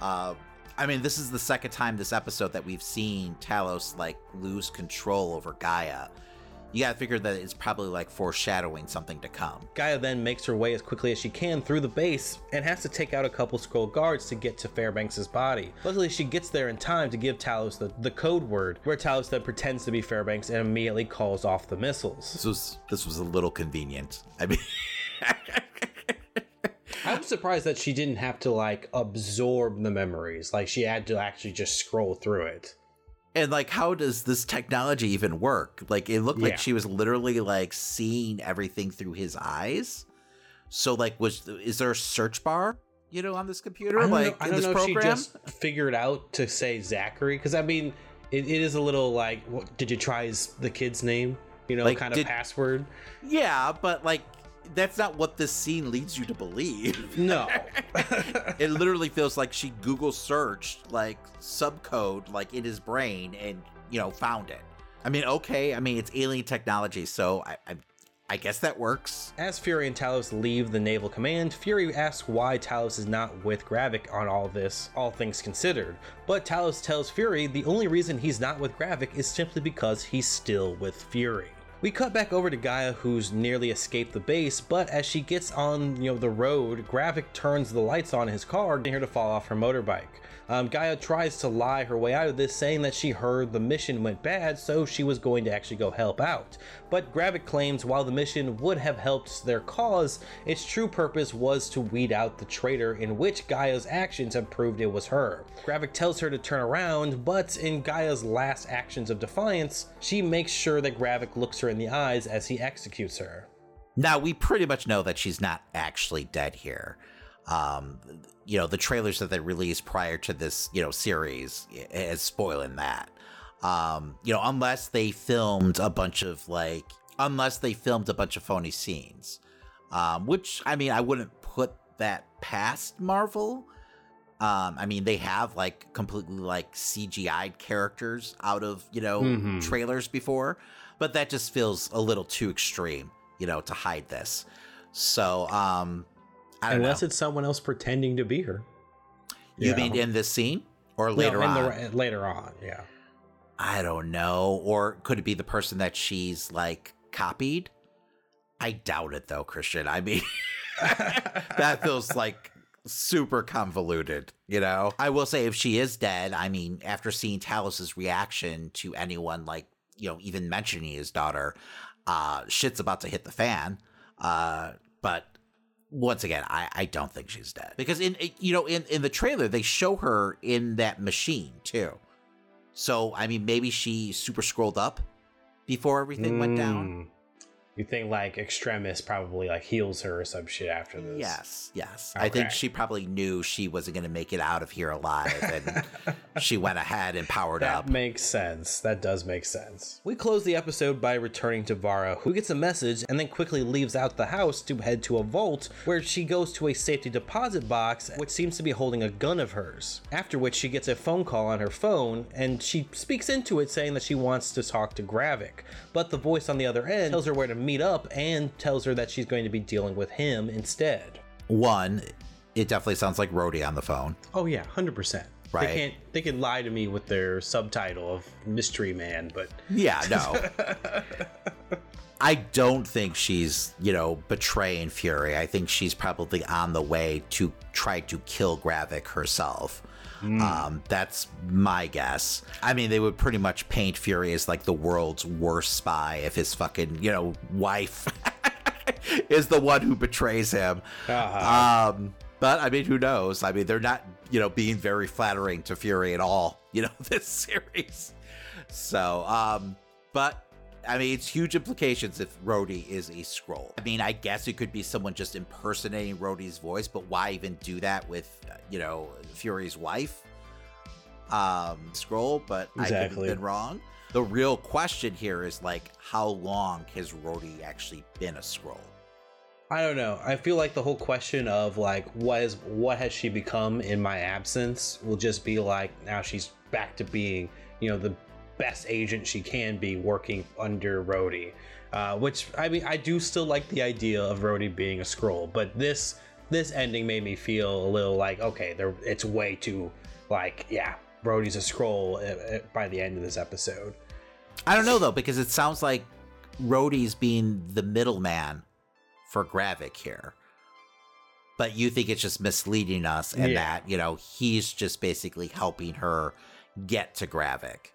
Uh, I mean, this is the second time this episode that we've seen Talos like lose control over Gaia. You gotta figure that it's probably like foreshadowing something to come. Gaia then makes her way as quickly as she can through the base and has to take out a couple Skrull guards to get to Fairbanks' body. Luckily, she gets there in time to give Talos the, the code word, where Talos then pretends to be Fairbanks and immediately calls off the missiles. This was this was a little convenient. I mean, I'm surprised that she didn't have to like absorb the memories, like she had to actually just scroll through it. And like, how does this technology even work? Like, it looked Yeah. like she was literally like seeing everything through his eyes. So, like, was is there a search bar? You know, on this computer, I like know, I in don't this know program. if she just figured out to say Zachary, because I mean, it, it is a little like, what, did you try his, the kid's name? You know, Like, kind of did- password. Yeah, but like, that's not what this scene leads you to believe. No. it literally feels like she Google searched like subcode like in his brain and you know found it. I mean, okay, I mean it's alien technology, so I I, I guess that works. As Fury and Talos leave the Naval Command, Fury asks why Talos is not with Gravik on all this, all things considered. But Talos tells Fury the only reason he's not with Gravik is simply because he's still with Fury. We cut back over to Gaia, who's nearly escaped the base, but as she gets on, you know, the road, Gravik turns the lights on his car, getting her to fall off her motorbike. Um, Gaia tries to lie her way out of this, saying that she heard the mission went bad, so she was going to actually go help out. But Gravik claims while the mission would have helped their cause, its true purpose was to weed out the traitor, in which Gaia's actions have proved it was her. Gravik tells her to turn around, but in Gaia's last actions of defiance, she makes sure that Gravik looks her in the eyes as he executes her. Now we pretty much know that she's not actually dead here. Um, you know, the trailers that they released prior to this, you know, series is spoiling that. Um, you know, unless they filmed a bunch of like, unless they filmed a bunch of phony scenes, um, which I mean, I wouldn't put that past Marvel. Um, I mean, they have like completely like CGI'd characters out of you know Mhm. trailers before, but that just feels a little too extreme, you know, to hide this. So, um, Unless know. it's someone else pretending to be her. You Yeah. mean in this scene or later in on? the- later on, yeah. I don't know. Or could it be the person that she's like copied? I doubt it though, Christian. I mean, that feels like super convoluted, you know? I will say if she is dead, I mean, after seeing Talos's reaction to anyone like, you know, even mentioning his daughter, uh, shit's about to hit the fan. Uh, but once again, I, I don't think she's dead because in you know in, in the trailer they show her in that machine too. So I mean maybe she super Skrulled up before everything went down. Hmm. You think like Extremis probably like heals her or some shit after this? Yes, yes. I think she probably knew she wasn't going to make it out of here alive, and she went ahead and powered That up. That makes sense. That does make sense. We close the episode by returning to Varra, who gets a message and then quickly leaves out the house to head to a vault where she goes to a safety deposit box, which seems to be holding a gun of hers. After which she gets a phone call on her phone and she speaks into it saying that she wants to talk to Gravik. But the voice on the other end tells her where to meet up and tells her that she's going to be dealing with him instead. One, it definitely sounds like Rhodey on the phone. Oh yeah, hundred percent. Right. They can't. They can lie to me with their subtitle of Mystery Man, but Yeah, no. I don't think she's, you know, betraying Fury. I think she's probably on the way to try to kill Gravik herself. Um, that's my guess. I mean, they would pretty much paint Fury as like the world's worst spy if his fucking, you know, wife is the one who betrays him. Uh-huh. Um, but I mean, who knows? I mean, they're not, you know, being very flattering to Fury at all, you know, this series. So, um, but I mean, it's huge implications if Rhodey is a Skrull. I mean, I guess it could be someone just impersonating Rhodey's voice, but why even do that with, you know, Fury's wife? Um, Skrull, but I could have been wrong. The real question here is like, how long has Rhodey actually been a Skrull? I don't know. I feel like the whole question of like what is what has she become in my absence will just be like now she's back to being you know the best agent she can be working under Rhodey. Uh, which I mean I do still like the idea of Rhodey being a Skrull, but this this ending made me feel a little like okay, there it's way too like yeah, Rhodey's a Skrull uh, uh, by the end of this episode. I don't know though because it sounds like Rhodey's being the middleman for Gravik here. But you think it's just misleading us and Yeah. that, you know, he's just basically helping her get to Gravik.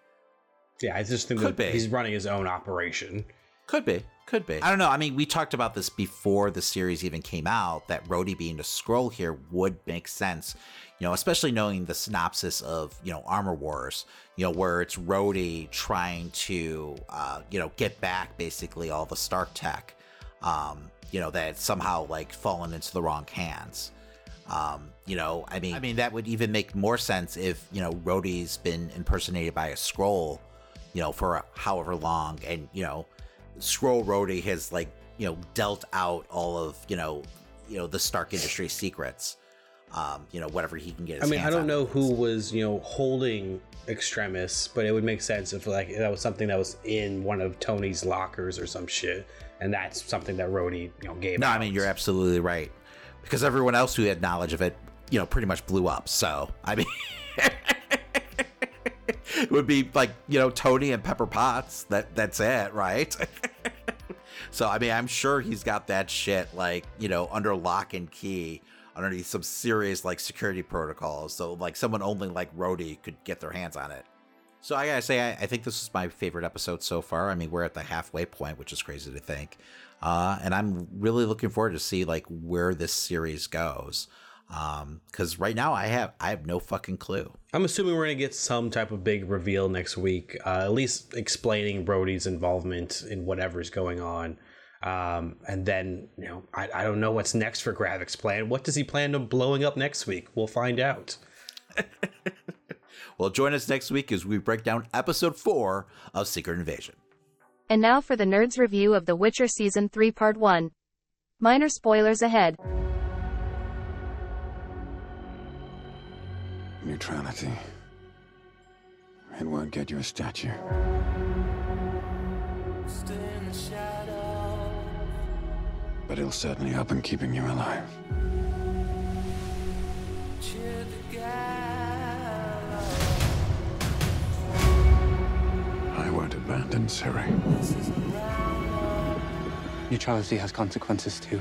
Yeah, I just think Could that be. he's running his own operation. Could be. Could be. I don't know. I mean, we talked about this before the series even came out that Rhodey being a Skrull here would make sense. You know, especially knowing the synopsis of, you know, Armor Wars, you know, where it's Rhodey trying to, uh, you know, get back basically all the Stark tech, um, you know, that somehow like fallen into the wrong hands. Um, you know, I mean, I mean, that would even make more sense if, you know, Rhodey's been impersonated by a Skrull, you know, for however long and, you know, Skrull Rhodey has like you know dealt out all of you know you know the Stark Industries secrets, um, you know whatever he can get. His I mean, I don't know who was, you know, holding Extremis, but it would make sense if like that was something that was in one of Tony's lockers or some shit, and that's something that Rhodey, you know, gave. No, I mean you're absolutely right because everyone else who had knowledge of it, you know, pretty much blew up. So I mean. it would be like you know Tony and Pepper Potts. That that's it, right? so I mean, I'm sure he's got that shit like you know under lock and key underneath some serious like security protocols. So like someone only like Rhodey could get their hands on it. So I gotta say, I, I think this is my favorite episode so far. I mean, we're at the halfway point, which is crazy to think, uh, and I'm really looking forward to see like where this series goes. Because right now, I have I have no fucking clue. I'm assuming we're gonna get some type of big reveal next week, uh, at least explaining Rhodey's involvement in whatever's going on. Um, and then, you know, I, I don't know what's next for Gravik's plan. What does he plan on blowing up next week? We'll find out. Well, join us next week as we break down episode four of Secret Invasion. And now for the Nerds review of The Witcher Season 3 Part 1. Minor spoilers ahead. Neutrality. It won't get you a statue. But it'll certainly help in keeping you alive. I won't abandon Ciri. Neutrality has consequences too.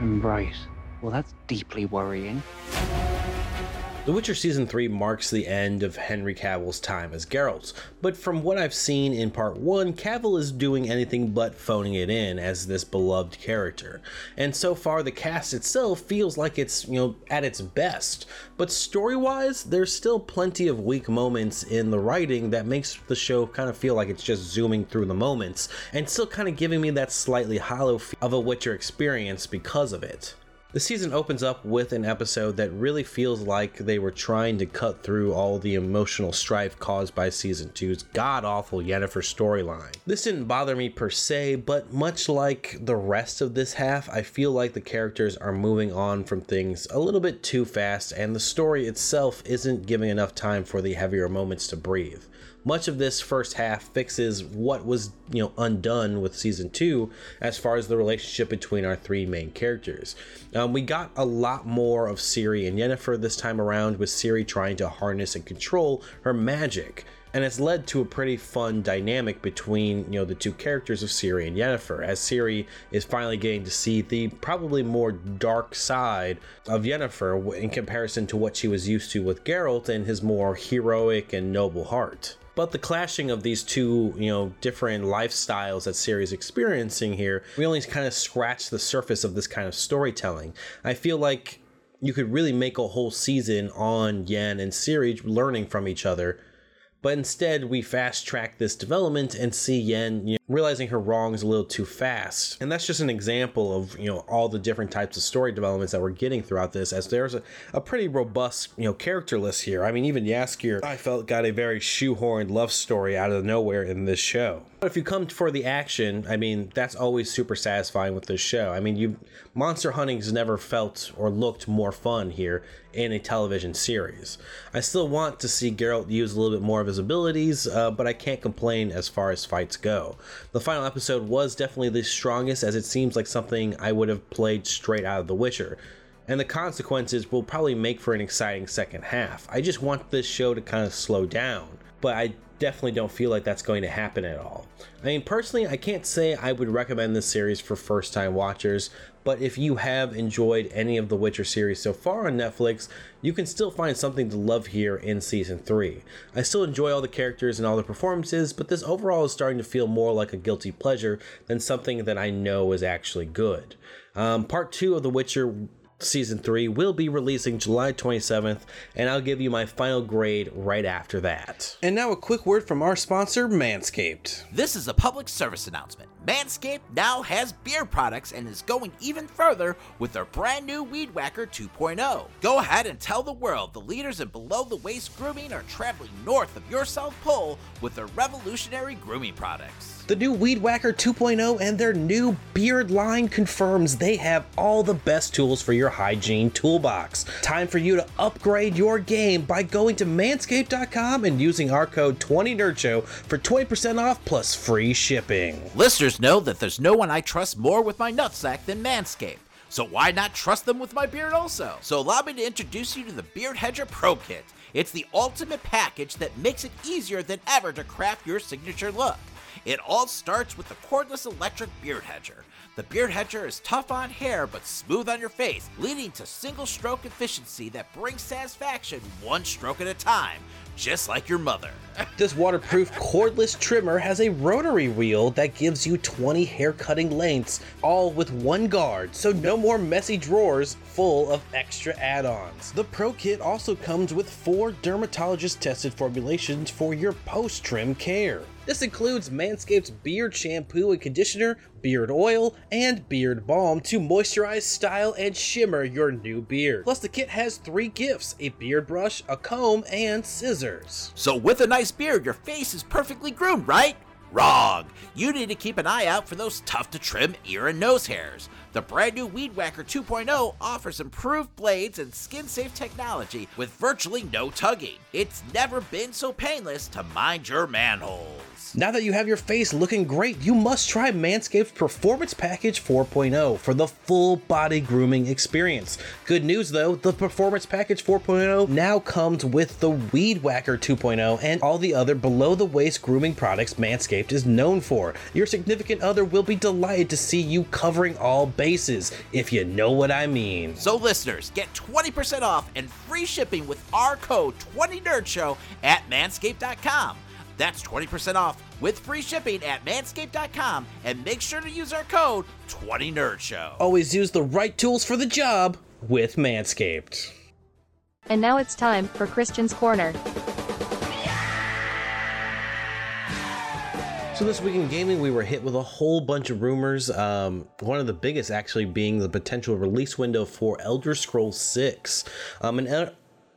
Right. Well, that's deeply worrying. The Witcher Season 3 marks the end of Henry Cavill's time as Geralt, but from what I've seen in Part 1, Cavill is doing anything but phoning it in as this beloved character. And so far, the cast itself feels like it's, you know, at its best. But story wise, there's still plenty of weak moments in the writing that makes the show kind of feel like it's just zooming through the moments, and still kind of giving me that slightly hollow feel of a Witcher experience because of it. The season opens up with an episode that really feels like they were trying to cut through all the emotional strife caused by season 2's god awful Yennefer storyline. This didn't bother me per se, but much like the rest of this half, I feel like the characters are moving on from things a little bit too fast, and the story itself isn't giving enough time for the heavier moments to breathe much of this first half fixes what was you know undone with season two as far as the relationship between our three main characters. Um, we got a lot more of Ciri and Yennefer this time around with Ciri trying to harness and control her magic. And it's led to a pretty fun dynamic between you know the two characters of Ciri and Yennefer as Ciri is finally getting to see the probably more dark side of Yennefer in comparison to what she was used to with Geralt and his more heroic and noble heart but the clashing of these two, you know, different lifestyles that Ciri's experiencing here, we only kind of scratch the surface of this kind of storytelling. I feel like you could really make a whole season on Yen and Ciri learning from each other, but instead we fast track this development and see Yen you know, realizing her wrongs a little too fast. And that's just an example of, you know, all the different types of story developments that we're getting throughout this, as there's a, a pretty robust, you know, character list here. I mean, even Jaskier, I felt, got a very shoehorned love story out of nowhere in this show. But if you come for the action, I mean, that's always super satisfying with this show. I mean, you monster hunting's never felt or looked more fun here in a television series. I still want to see Geralt use a little bit more of his abilities, uh, but I can't complain as far as fights go. The final episode was definitely the strongest, as it seems like something I would have played straight out of The Witcher and the consequences will probably make for an exciting second half. I just want this show to kind of slow down, but I definitely don't feel like that's going to happen at all. I mean, personally, I can't say I would recommend this series for first time watchers, but if you have enjoyed any of the Witcher series so far on Netflix, you can still find something to love here in season 3. I still enjoy all the characters and all the performances, but this overall is starting to feel more like a guilty pleasure than something that I know is actually good. Um, part 2 of The Witcher season 3 will be releasing July 27th, and I'll give you my final grade right after that. And now a quick word from our sponsor, Manscaped. This is a public service announcement. Manscaped now has beer products and is going even further with their brand new Weed Whacker 2.0. Go ahead and tell the world the leaders in below the waist grooming are traveling north of your South Pole with their revolutionary grooming products. The new Weed Whacker 2.0 and their new beard line confirms they have all the best tools for your hygiene toolbox. Time for you to upgrade your game by going to manscaped.com and using our code 20NerdShow for 20% off plus free shipping. Listeners know that there's no one I trust more with my nutsack than Manscaped. So why not trust them with my beard also? So allow me to introduce you to the Beard Hedger Pro Kit. It's the ultimate package that makes it easier than ever to craft your signature look. It all starts with the cordless electric beard hedger. The beard hedger is tough on hair but smooth on your face, leading to single stroke efficiency that brings satisfaction one stroke at a time, just like your mother. this waterproof cordless trimmer has a rotary wheel that gives you 20 hair cutting lengths, all with one guard, so no more messy drawers full of extra add ons. The Pro Kit also comes with four dermatologist tested formulations for your post trim care. This includes Manscaped's beard shampoo and conditioner, beard oil, and beard balm to moisturize, style, and shimmer your new beard. Plus, the kit has three gifts a beard brush, a comb, and scissors. So, with a nice beard, your face is perfectly groomed, right? Wrong! You need to keep an eye out for those tough to trim ear and nose hairs. The brand new Weed Whacker 2.0 offers improved blades and skin safe technology with virtually no tugging. It's never been so painless to mind your Now that you have your face looking great, you must try Manscaped's Performance Package 4.0 for the full body grooming experience. Good news though, the Performance Package 4.0 now comes with the Weed Whacker 2.0 and all the other below the waist grooming products Manscaped is known for. Your significant other will be delighted to see you covering all bases, if you know what I mean. So, listeners, get 20% off and free shipping with our code 20NerdShow at manscaped.com. That's 20% off with free shipping at manscaped.com and make sure to use our code 20NerdShow. Always use the right tools for the job with Manscaped. And now it's time for Christian's Corner. So this week in gaming, we were hit with a whole bunch of rumors. Um, one of the biggest actually being the potential release window for Elder Scrolls 6. Um, an,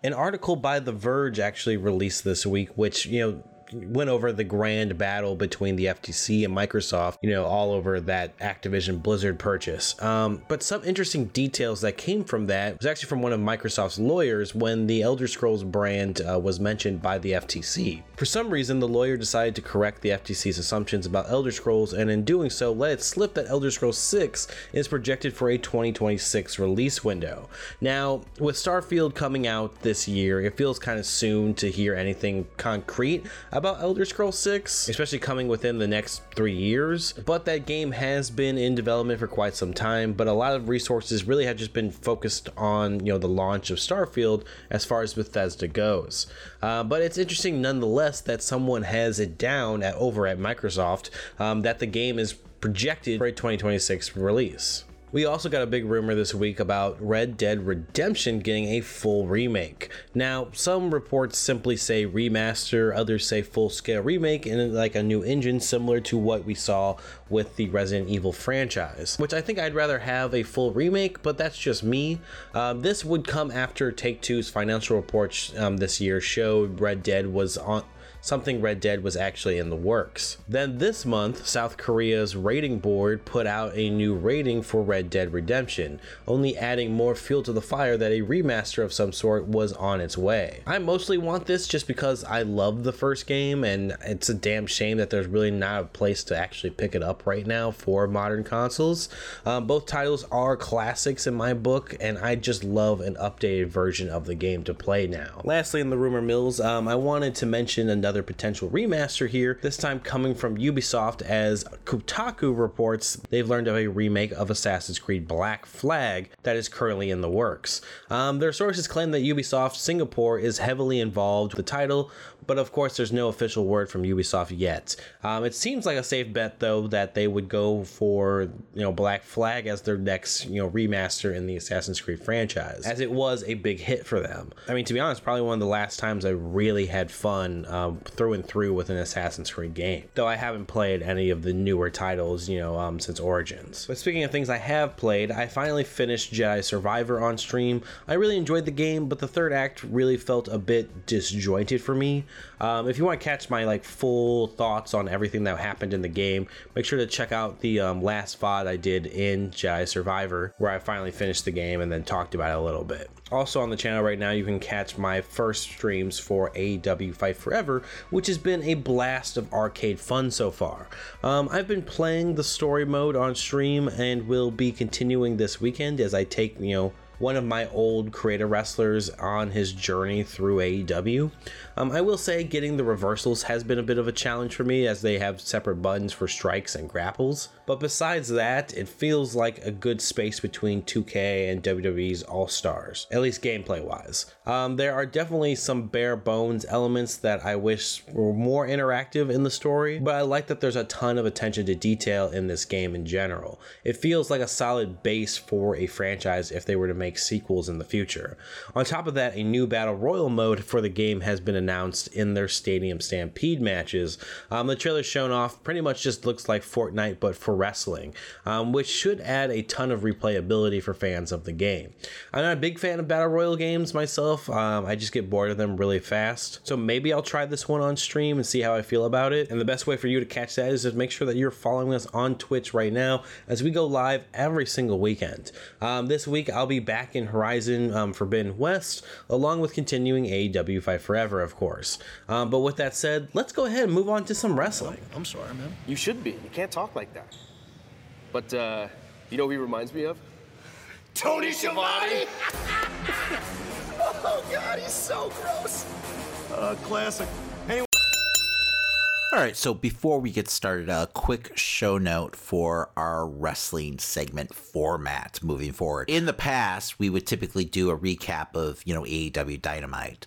an article by The Verge actually released this week, which you know went over the grand battle between the FTC and Microsoft, you know, all over that Activision Blizzard purchase. Um, but some interesting details that came from that was actually from one of Microsoft's lawyers when the Elder Scrolls brand uh, was mentioned by the FTC. For some reason, the lawyer decided to correct the FTC's assumptions about Elder Scrolls, and in doing so, let it slip that Elder Scrolls 6 is projected for a 2026 release window. Now, with Starfield coming out this year, it feels kind of soon to hear anything concrete about Elder Scrolls 6, especially coming within the next three years. But that game has been in development for quite some time, but a lot of resources really have just been focused on, you know, the launch of Starfield as far as Bethesda goes. Uh, but it's interesting nonetheless that someone has it down at over at Microsoft um, that the game is projected for a 2026 release. We also got a big rumor this week about Red Dead Redemption getting a full remake. Now, some reports simply say remaster, others say full scale remake and like a new engine similar to what we saw with the Resident Evil franchise, which I think I'd rather have a full remake, but that's just me. Um, this would come after Take Two's financial reports um, this year showed Red Dead was on something Red Dead was actually in the works. Then this month, South Korea's rating board put out a new rating for Red Dead Redemption, only adding more fuel to the fire that a remaster of some sort was on its way. I mostly want this just because I love the first game and it's a damn shame that there's really not a place to actually pick it up right now for modern consoles. Um, both titles are classics in my book and I just love an updated version of the game to play now. Lastly, in the rumor mills, um, I wanted to mention another another potential remaster here, this time coming from Ubisoft as Kotaku reports they've learned of a remake of Assassin's Creed Black Flag that is currently in the works. Um, their sources claim that Ubisoft Singapore is heavily involved with the title, but of course, there's no official word from Ubisoft yet. Um, it seems like a safe bet, though, that they would go for you know Black Flag as their next you know remaster in the Assassin's Creed franchise, as it was a big hit for them. I mean, to be honest, probably one of the last times I really had fun um, through and through with an Assassin's Creed game. Though I haven't played any of the newer titles, you know, um, since Origins. But speaking of things I have played, I finally finished Jedi Survivor on stream. I really enjoyed the game, but the third act really felt a bit disjointed for me. Um, if you want to catch my like full thoughts on everything that happened in the game, make sure to check out the um, last VOD I did in Jedi Survivor, where I finally finished the game and then talked about it a little bit. Also on the channel right now, you can catch my first streams for AEW Fight Forever, which has been a blast of arcade fun so far. Um, I've been playing the story mode on stream and will be continuing this weekend as I take, you know, one of my old creator wrestlers on his journey through AEW. Um, I will say getting the reversals has been a bit of a challenge for me as they have separate buttons for strikes and grapples. But besides that, it feels like a good space between 2K and WWE's All Stars, at least gameplay wise. Um, there are definitely some bare bones elements that I wish were more interactive in the story, but I like that there's a ton of attention to detail in this game in general. It feels like a solid base for a franchise if they were to make make sequels in the future. On top of that, a new Battle Royal mode for the game has been announced in their Stadium Stampede matches. Um, the trailer shown off pretty much just looks like Fortnite but for wrestling, um, which should add a ton of replayability for fans of the game. I'm not a big fan of Battle Royal games myself, um, I just get bored of them really fast. So maybe I'll try this one on stream and see how I feel about it. And the best way for you to catch that is to make sure that you're following us on Twitch right now as we go live every single weekend. Um, this week I'll be back back in Horizon um, Forbidden West, along with continuing AEW Fight Forever, of course. Um, but with that said, let's go ahead and move on to some wrestling. I'm sorry, man. You should be. You can't talk like that. But, uh, you know who he reminds me of? Tony Schiavone! oh, God, he's so gross. Uh, classic. All right, so before we get started, a quick show note for our wrestling segment format moving forward. In the past, we would typically do a recap of, you know, AEW Dynamite.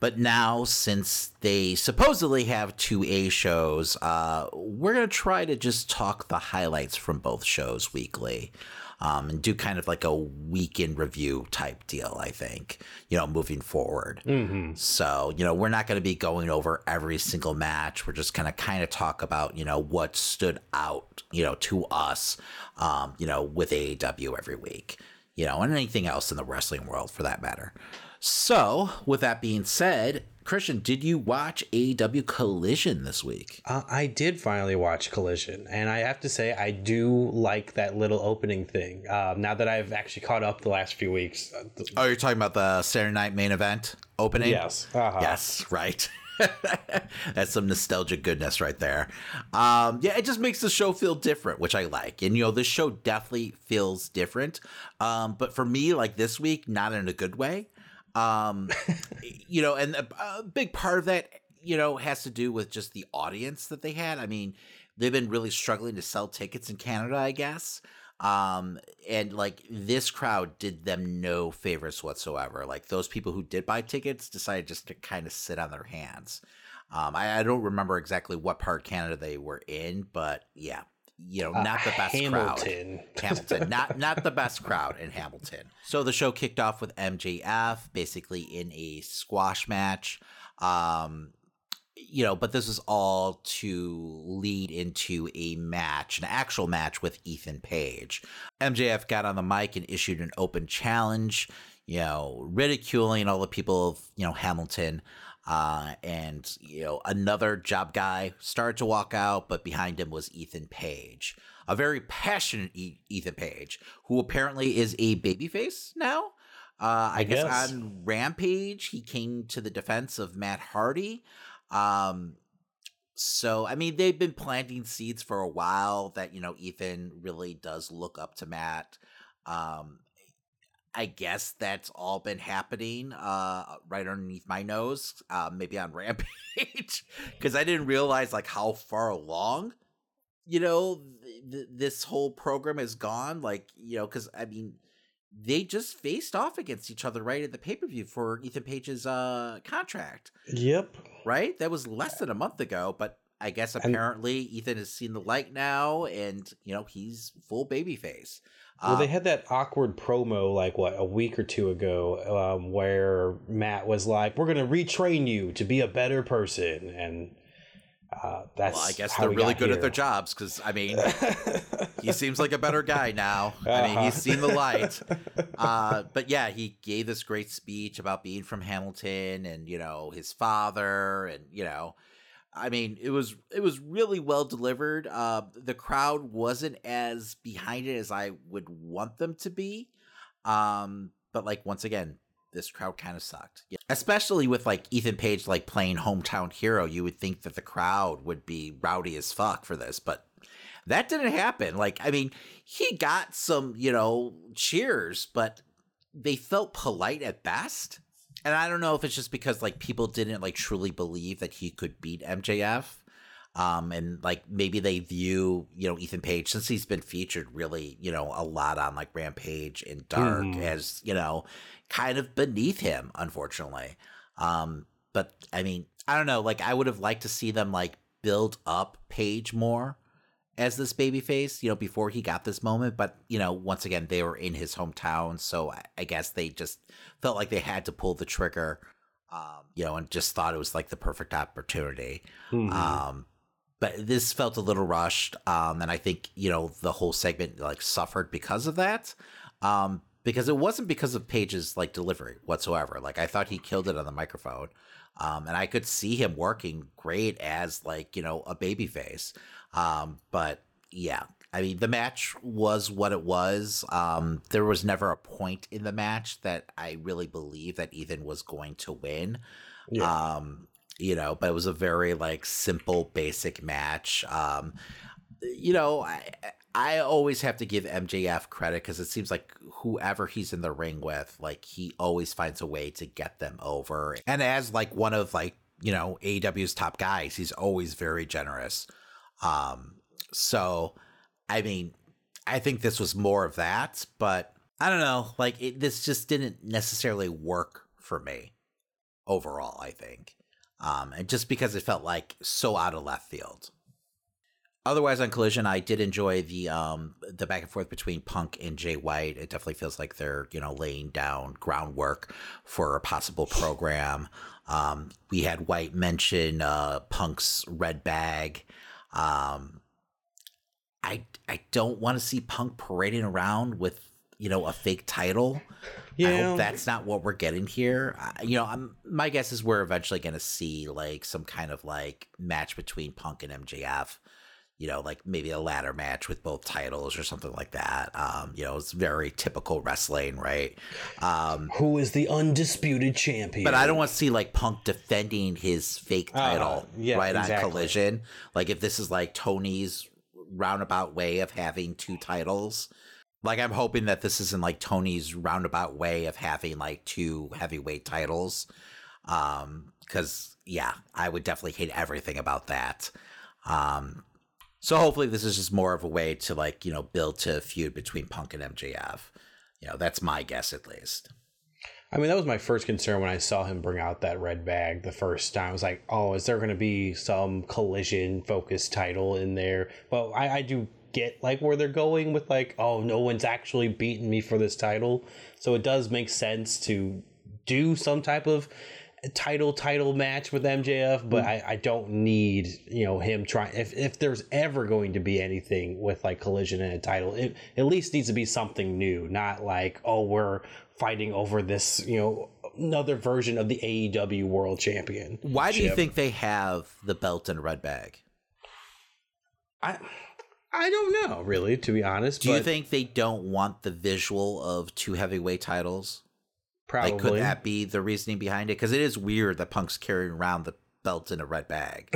But now, since they supposedly have two A shows, uh, we're going to try to just talk the highlights from both shows weekly um, and do kind of like a weekend review type deal, I think, you know, moving forward. Mm-hmm. So, you know, we're not going to be going over every single match. We're just going to kind of talk about, you know, what stood out, you know, to us, um, you know, with AEW every week, you know, and anything else in the wrestling world for that matter. So, with that being said, Christian, did you watch AEW Collision this week? Uh, I did finally watch Collision, and I have to say I do like that little opening thing. Um, now that I've actually caught up the last few weeks. Oh, you're talking about the Saturday Night Main Event opening? Yes. Uh-huh. Yes. Right. That's some nostalgic goodness right there. Um, yeah, it just makes the show feel different, which I like. And you know, this show definitely feels different. Um, but for me, like this week, not in a good way. Um, you know, and a, a big part of that, you know, has to do with just the audience that they had. I mean, they've been really struggling to sell tickets in Canada, I guess. Um, and like this crowd did them no favors whatsoever. Like those people who did buy tickets decided just to kind of sit on their hands. Um, I, I don't remember exactly what part of Canada they were in, but yeah, you know, not the best Hamilton. crowd. Hamilton, not not the best crowd in Hamilton. So the show kicked off with MJF basically in a squash match. Um, you know, but this was all to lead into a match, an actual match with Ethan Page. MJF got on the mic and issued an open challenge, you know, ridiculing all the people of, you know, Hamilton. Uh, and, you know, another job guy started to walk out, but behind him was Ethan Page, a very passionate e- Ethan Page, who apparently is a babyface now. Uh, I, I guess. guess. on Rampage, he came to the defense of Matt Hardy. Um, so I mean, they've been planting seeds for a while that you know Ethan really does look up to Matt. Um, I guess that's all been happening uh, right underneath my nose, uh, maybe on Rampage, because I didn't realize like how far along, you know, th- th- this whole program has gone. Like you know, because I mean, they just faced off against each other right at the pay per view for Ethan Page's uh, contract Yep. right? That was less than a month ago, but I guess apparently Ethan has seen the light now, and you know he's full babyface. Well, they Um, had that awkward promo like what a week or two ago, um, where Matt was like, "We're gonna retrain you to be a better person," and uh, that's. well, I guess they're really good at their jobs because I mean, he seems like a better guy now. I mean, he's Uh-huh. seen the light. Uh, but yeah, he gave this great speech about being from Hamilton and you know his father, and you know, I mean, it was it was really well delivered. Uh, the crowd wasn't as behind it as I would want them to be. Um, but like once again, this crowd kind of sucked. Yeah. Especially with like Ethan Page like playing hometown hero, you would think that the crowd would be rowdy as fuck for this, but that didn't happen. Like, I mean, he got some, you know, cheers, but they felt polite at best. And I don't know if it's just because like people didn't like truly believe that he could beat MJF. Um, and like maybe they view, you know, Ethan Page since he's been featured really, you know, a lot on like Rampage and Dark Mhm. as, you know, kind of beneath him, unfortunately. Um, but I mean, I don't know, like I would have liked to see them like build up Page more as this baby face, you know, before he got this moment. But, you know, once again, they were in his hometown. So I, I guess they just felt like they had to pull the trigger, um, you know, and just thought it was like the perfect opportunity. Mhm. Um, but this felt a little rushed. Um, and I think, you know, the whole segment like suffered because of that. Um, because it wasn't because of Page's like delivery whatsoever. Like I thought he killed it on the microphone. Um, and I could see him working great as like, you know, a baby face. Um, but yeah, I mean, the match was what it was. Um, there was never a point in the match that I really believe that Ethan was going to win. Yeah. Um, you know, but it was a very like simple, basic match. Um, you know, I I always have to give MJF credit because it seems like whoever he's in the ring with, like he always finds a way to get them over. And as like one of like you know AEW's top guys, he's always very generous. Um, so I mean, I think this was more of that, but I don't know. Like it, this just didn't necessarily work for me overall. I think, um, and just because it felt like so out of left field. Otherwise, on Collision, I did enjoy the um the back and forth between Punk and Jay White. It definitely feels like they're you know laying down groundwork for a possible program. Um, we had White mention uh, Punk's red bag. Um, I I don't want to see Punk parading around with you know a fake title. I Yeah. hope that's not what we're getting here. I, you know, I'm my guess is we're eventually going to see like some kind of like match between Punk and MJF. You know, like maybe a ladder match with both titles or something like that. Um, you know, it's very typical wrestling, right? Um, Who is the undisputed champion? but I don't want to see like Punk defending his fake Uh, title yeah, right on. Collision. Like if this is like Tony's roundabout way of having two titles. Like I'm hoping that this isn't like Tony's roundabout way of having like two heavyweight titles. Um cuz yeah, I would definitely hate everything about that. Um so hopefully this is just more of a way to like, you know, build to a feud between Punk and MJF. You know, that's my guess at least. I mean, that was my first concern when I saw him bring out that red bag the first time. I was like, oh, is there going to be some collision focused title in there? But I, I do get like where they're going with like, oh, no one's actually beaten me for this title. So it does make sense to do some type of title title match with MJF, but hmm. I, I don't need you know him trying. If if there's ever going to be anything with like collision and a title, it at least needs to be something new, not like oh we're fighting over this you know another version of the AEW World Champion. Why do you think they have the belt in red bag? I I don't know really, to be honest. Do you think they don't want the visual of two heavyweight titles? Probably. Like, could that be the reasoning behind it? Because it is weird that Punk's carrying around the belt in a red bag.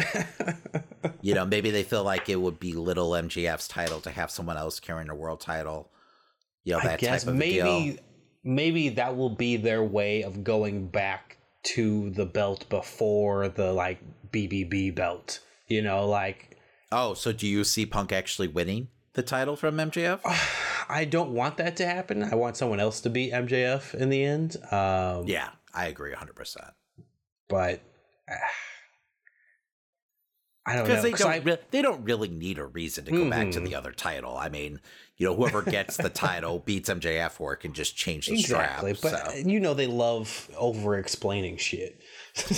you know, maybe they feel like it would be little MJF's title to have someone else carrying a world title. You know, that I guess type of maybe deal. maybe that will be their way of going back to the belt before the like BBB belt. You know, like Oh, so do you see Punk actually winning the title from MJF? I don't want that to happen. I want someone else to beat MJF in the end. Um, yeah, I agree 100%. but uh, I don't know Because they 'cause don't, I- re- they don't really need a reason to go back to Mhm. the other title. I mean, you know, whoever gets the title beats MJF for it can just change the exactly. strap. But so. you know they love over explaining shit.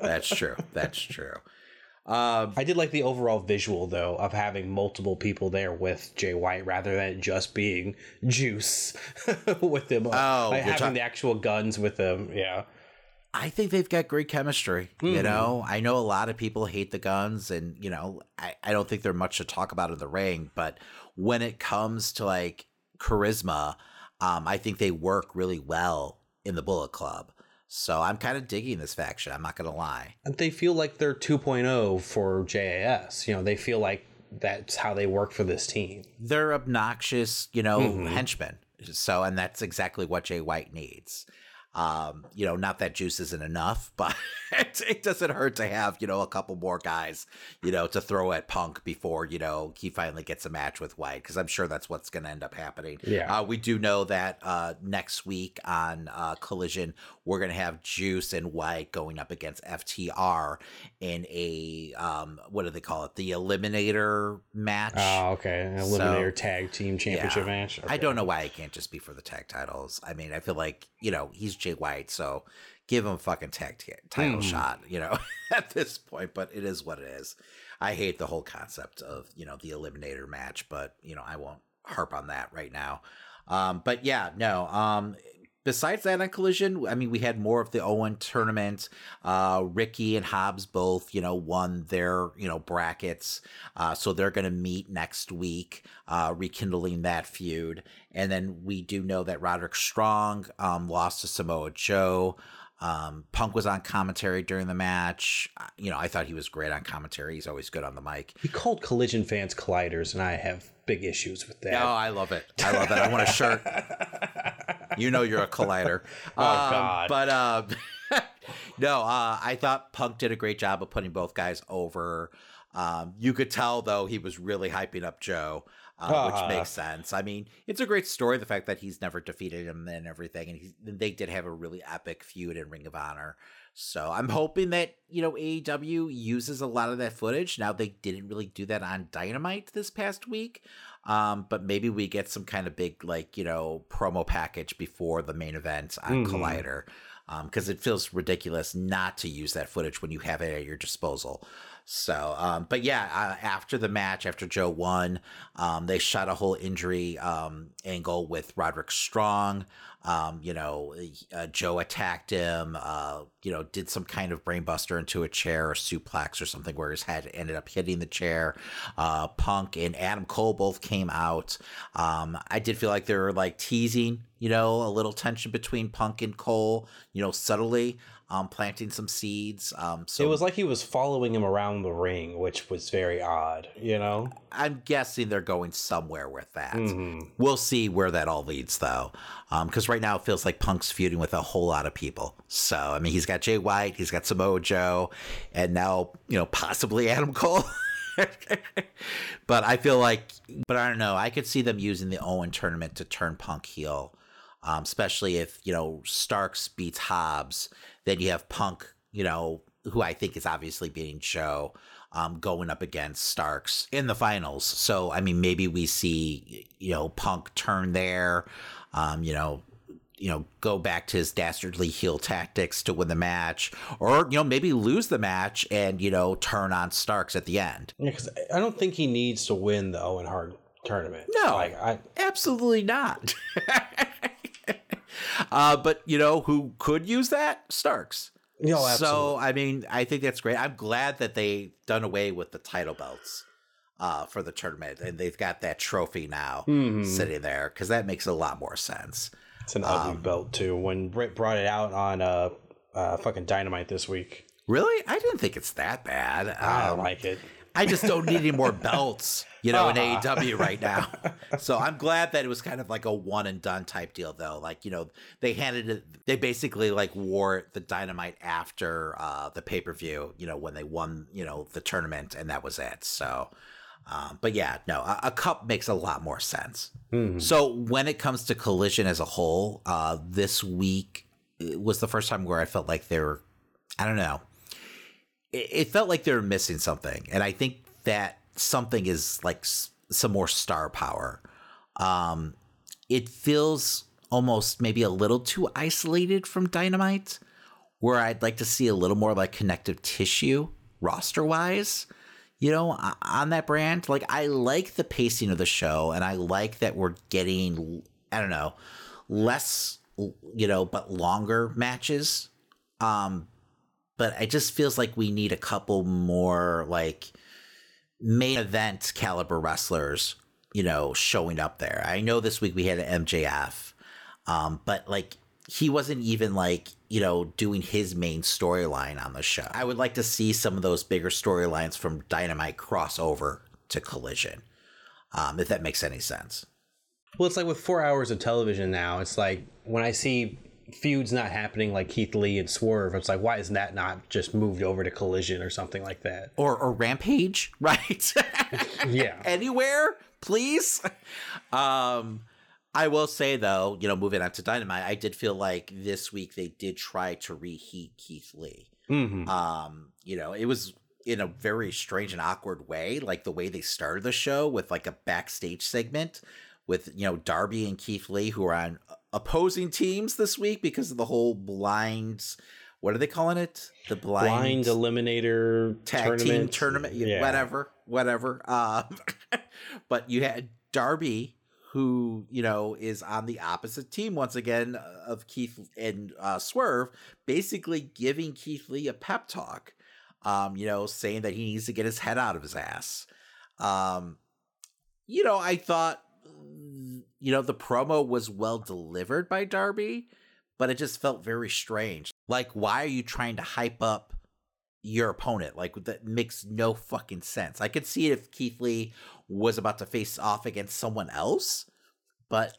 That's true. That's true. Um, I did like the overall visual though of having multiple people there with Jay White rather than just being Juice with them. Oh, like having talk- the actual Gunns with them. Yeah. I think they've got great chemistry. You Mhm. know, I know a lot of people hate the Gunns, and you know, I, I don't think they're much to talk about in the ring. But when it comes to like charisma, um, I think they work really well in the Bullet Club. So I'm kind of digging this faction. I'm not gonna lie. And they feel like they're 2.0 for JAS. You know, they feel like that's how they work for this team. They're obnoxious, you know, Mhm. henchmen. So, and that's exactly what Jay White needs. Um, you know, not that juice isn't enough, but it, it doesn't hurt to have, you know, a couple more guys, you know, to throw at Punk before, you know, he finally gets a match with White, because I'm sure that's what's going to end up happening. Yeah. Uh, we do know that uh, next week on uh, Collision, we're going to have Juice and White going up against FTR in a, um, what do they call it? The Eliminator match. Oh, okay. An So- Eliminator Tag Team Championship Yeah. match. I don't know why it can't just be for the tag titles. I mean, I feel like you know he's Jay White, so give him a fucking tag t- title Mhm. shot. You know, at this point, but it is what it is. I hate the whole concept of you know the eliminator match, but you know I won't harp on that right now. Um, but yeah, no. Um, besides that on Collision, I mean, we had more of the Owen tournament. Uh, Ricky and Hobbs both, you know, won their, you know, brackets. Uh, so they're going to meet next week, uh, rekindling that feud. And then we do know that Roderick Strong um, lost to Samoa Joe. Um, Punk was on commentary during the match. Uh, You know, I thought he was great on commentary. He's always good on the mic. He called collision fans colliders, and I have big issues with that. Oh, I love it. I love it. I want a shirt. You know you're a collider. Oh, Um, God. But um, no, uh, I thought Punk did a great job of putting both guys over. Um, you could tell though he was really hyping up Joe, uh, Ah. which makes sense. I mean, it's a great story the fact that he's never defeated him and everything, and they did have a really epic feud in Ring of Honor. So I'm hoping that you know AEW uses a lot of that footage. Now they didn't really do that on Dynamite this past week, um, but maybe we get some kind of big like you know promo package before the main event on Mhm. Collider, because it feels ridiculous not to use that footage when you have it at your disposal. So, um, but yeah, uh, after the match, after Joe won, um, they shot a whole injury um, angle with Roderick Strong. Um, you know, uh, Joe attacked him. Uh, you know, did some kind of brainbuster into a chair or suplex or something where his head ended up hitting the chair. Uh, Punk and Adam Cole both came out. Um, I did feel like they were like teasing, you know, a little tension between Punk and Cole. You know, subtly um, planting some seeds. Um, so it was like he was following him around the ring, which was very odd, you know? I'm guessing they're going somewhere with that. Mhm. We'll see where that all leads, though, because right now it feels like Punk's feuding with a whole lot of people. So, I mean, he's got Jay White, he's got Samoa Joe, and now you know possibly Adam Cole. but I feel like, but I don't know. I could see them using the Owen tournament to turn Punk heel, um, especially if you know Starks beats Hobbs. Then you have Punk, you know, who I think is obviously beating Joe, um, going up against Starks in the finals. So I mean, maybe we see you know Punk turn there, um, you know. You know, go back to his dastardly heel tactics to win the match, or you know, maybe lose the match and you know turn on Starks at the end. Yeah, because I don't think he needs to win the Owen Hart tournament. No, like I, absolutely not. uh, but you know who could use that? Starks. No, absolutely. so. I mean, I think that's great. I'm glad that they done away with the title belts uh, for the tournament, and they've got that trophy now Mhm. sitting there because that makes a lot more sense. It's an ugly Um, belt too. When Britt brought it out on uh, uh fucking Dynamite this week, Really, I didn't think it's that bad. I don't Um, like it. I just don't need any more belts, you know, in Uh-huh. AEW right now. So I'm glad that it was kind of like a one and done type deal, though. Like, you know, they handed it, they basically like wore the dynamite after uh, the pay per view, you know, when they won, you know, the tournament, and that was it. So, um, but yeah, no, a, a cup makes a lot more sense. So when it comes to Collision as a whole, uh, this week it was the first time where I felt like they were, I don't know, it, felt like they were missing something, and I think that something is like s- some more star power. Um, it feels almost maybe a little too isolated from Dynamite, where I'd like to see a little more like connective tissue roster wise. You know, on that brand, like I like the pacing of the show, and I like that we're getting, I don't know, less, you know, but longer matches. Um, but it just feels like we need a couple more like main event caliber wrestlers, you know, showing up there. I know this week we had an MJF, um, but like he wasn't even like you know doing his main storyline on the show. I would like to see some of those bigger storylines from Dynamite cross over to Collision, um, if that makes any sense. Well, it's like with four hours of television now. It's like when I see feuds not happening, like Keith Lee and Swerve. It's like why isn't that not just moved over to Collision or something like that? Or or Rampage, right? yeah. Anywhere, please. Um I will say though, you know, moving on to Dynamite, I did feel like this week they did try to reheat Keith Lee. Mhm. Um, you know, it was in a very strange and awkward way, like the way they started the show with like a backstage segment with, you know, Darby and Keith Lee who are on opposing teams this week because of the whole blinds what are they calling it? The Blind blind, Eliminator tag team tournament. tournament, yeah, whatever, whatever. Um, but you had Darby, who you know is on the opposite team once again uh, of Keith and uh, Swerve, basically giving Keith Lee a pep talk. Um, you know, saying that he needs to get his head out of his ass. Um, you know, I thought, you know, the promo was well delivered by Darby, but it just felt very strange. Like, why are you trying to hype up your opponent? Like, that makes no fucking sense. I could see it if Keith Lee was about to face off against someone else, but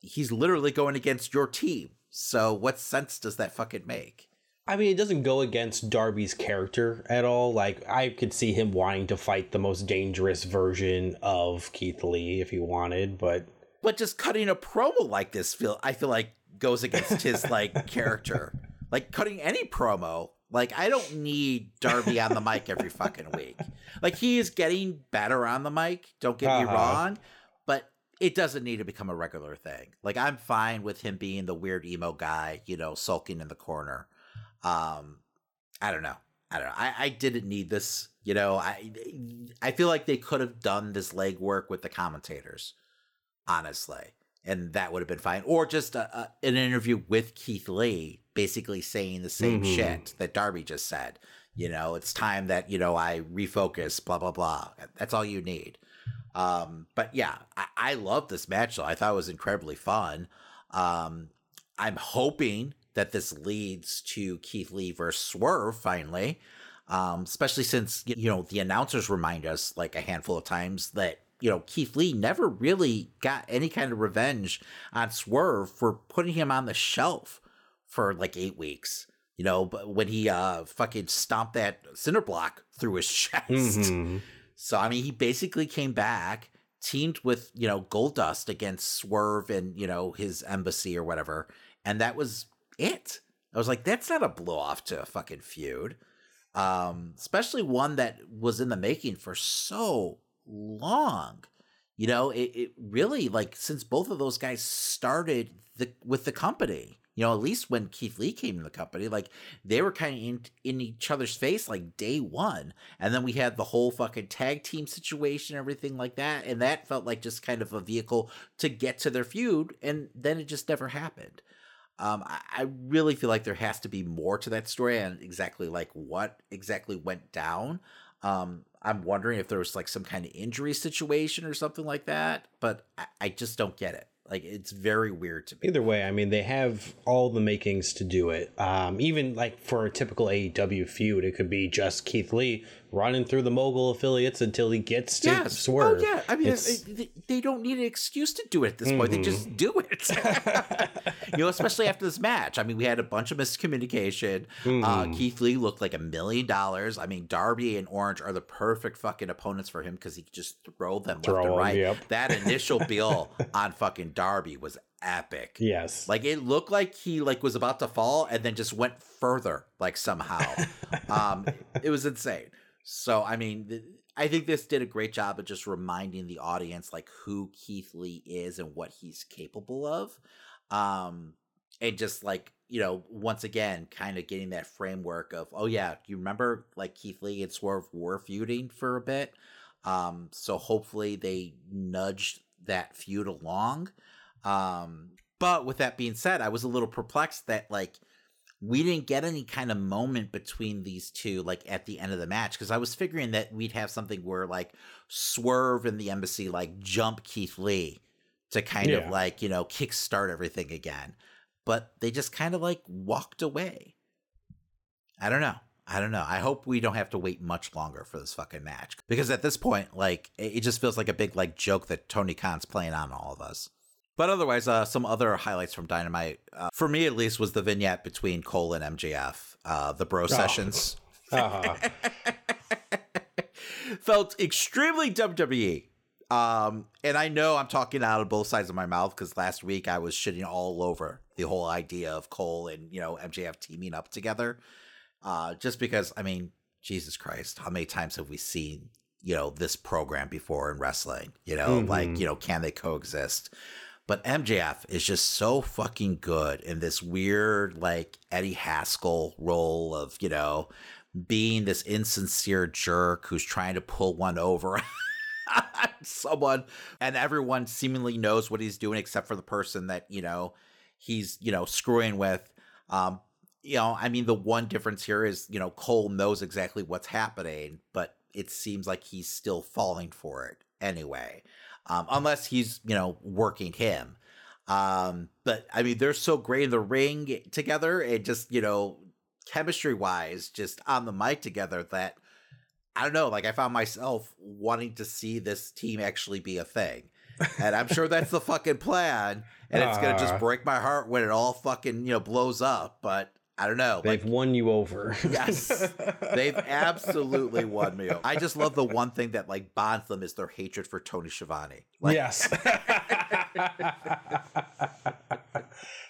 he's literally going against your team. So, what sense does that fucking make? I mean, it doesn't go against Darby's character at all. Like, I could see him wanting to fight the most dangerous version of Keith Lee if he wanted, but But just cutting a promo like this feel I feel like goes against his like character. Like cutting any promo. Like I don't need Darby on the mic every fucking week. Like he is getting better on the mic, don't get me Uh-huh. wrong, but it doesn't need to become a regular thing. Like I'm fine with him being the weird emo guy, you know, sulking in the corner. Um I don't know. I don't know. I, I didn't need this. You know, I I feel like they could have done this legwork with the commentators honestly. And that would have been fine. Or just a, a, an interview with Keith Lee, basically saying the same Mhm. shit that Darby just said. You know, it's time that, you know, I refocus, blah, blah, blah. That's all you need. Um, but yeah, I, I love this match though. I thought it was incredibly fun. Um, I'm hoping that this leads to Keith Lee versus Swerve finally. Um, especially since you know the announcers remind us like a handful of times that you know Keith Lee never really got any kind of revenge on Swerve for putting him on the shelf for like eight weeks. You know, but when he uh fucking stomped that cinder block through his chest. Mhm. So I mean, he basically came back, teamed with you know Goldust against Swerve and you know his embassy or whatever, and that was it. I was like, that's not a blow off to a fucking feud. um, especially one that was in the making for so long. You know, it, it really like since both of those guys started the with the company. You know, at least when Keith Lee came in the company, like they were kind of in, in each other's face like day one. And then we had the whole fucking tag team situation, everything like that. And that felt like just kind of a vehicle to get to their feud. And then it just never happened. Um, I, I really feel like there has to be more to that story and exactly like what exactly went down. Um, I'm wondering if there was like some kind of injury situation or something like that, but I, I just don't get it. Like it's very weird to me. Either way, I mean, they have all the makings to do it. Um, even like for a typical AEW feud, it could be just Keith Lee running through the mogul affiliates until he gets to yes. swerve. Oh yeah, I mean, it, they don't need an excuse to do it at this mm-hmm. point. They just do it. you know, especially after this match. I mean, we had a bunch of miscommunication. Uh, mm-hmm. Uh, Keith Lee looked like a million dollars. I mean, Darby and Orange are the perfect fucking opponents for him because he could just throw them throw left and right. Yep. That initial bill on fucking Darby was epic. Yes. Like it looked like he like was about to fall and then just went further like somehow. um it was insane. So I mean, th- I think this did a great job of just reminding the audience like who Keith Lee is and what he's capable of. Um and just like, you know, once again, kind of getting that framework of, oh yeah, you remember like Keith Lee and Swerve were feuding for a bit. Um, so hopefully they nudged that feud along. Um, but with that being said, I was a little perplexed that like we didn't get any kind of moment between these two like at the end of the match because I was figuring that we'd have something where like Swerve and the embassy like jump Keith Lee to kind yeah. of like, you know, kickstart everything again. But they just kind of like walked away. I don't know. I don't know. I hope we don't have to wait much longer for this fucking match because at this point, like, it just feels like a big like joke that Tony Khan's playing on all of us. But otherwise, uh, some other highlights from Dynamite, uh, for me at least, was the vignette between Cole and MJF, uh, the bro oh. sessions. Uh-huh. Felt extremely WWE. Um, and I know I'm talking out of both sides of my mouth because last week I was shitting all over the whole idea of Cole and you know MJF teaming up together. Uh, just because I mean, Jesus Christ, how many times have we seen you know this program before in wrestling? You know, mm-hmm. like you know, can they coexist? But MJF is just so fucking good in this weird, like Eddie Haskell role of, you know, being this insincere jerk who's trying to pull one over someone and everyone seemingly knows what he's doing except for the person that, you know, he's, you know, screwing with. Um, you know, I mean, the one difference here is, you know, Cole knows exactly what's happening, but it seems like he's still falling for it anyway um, unless he's you know working him. Um, but I mean, they're so great in the ring together, and just you know, chemistry wise, just on the mic together that I don't know. Like I found myself wanting to see this team actually be a thing. and I'm sure that's the fucking plan. And it's gonna just break my heart when it all fucking you know blows up. But I don't know. They've like, won you over. yes, they've absolutely won me over. I just love the one thing that like bonds them is their hatred for Tony Schiavone. Like, yes.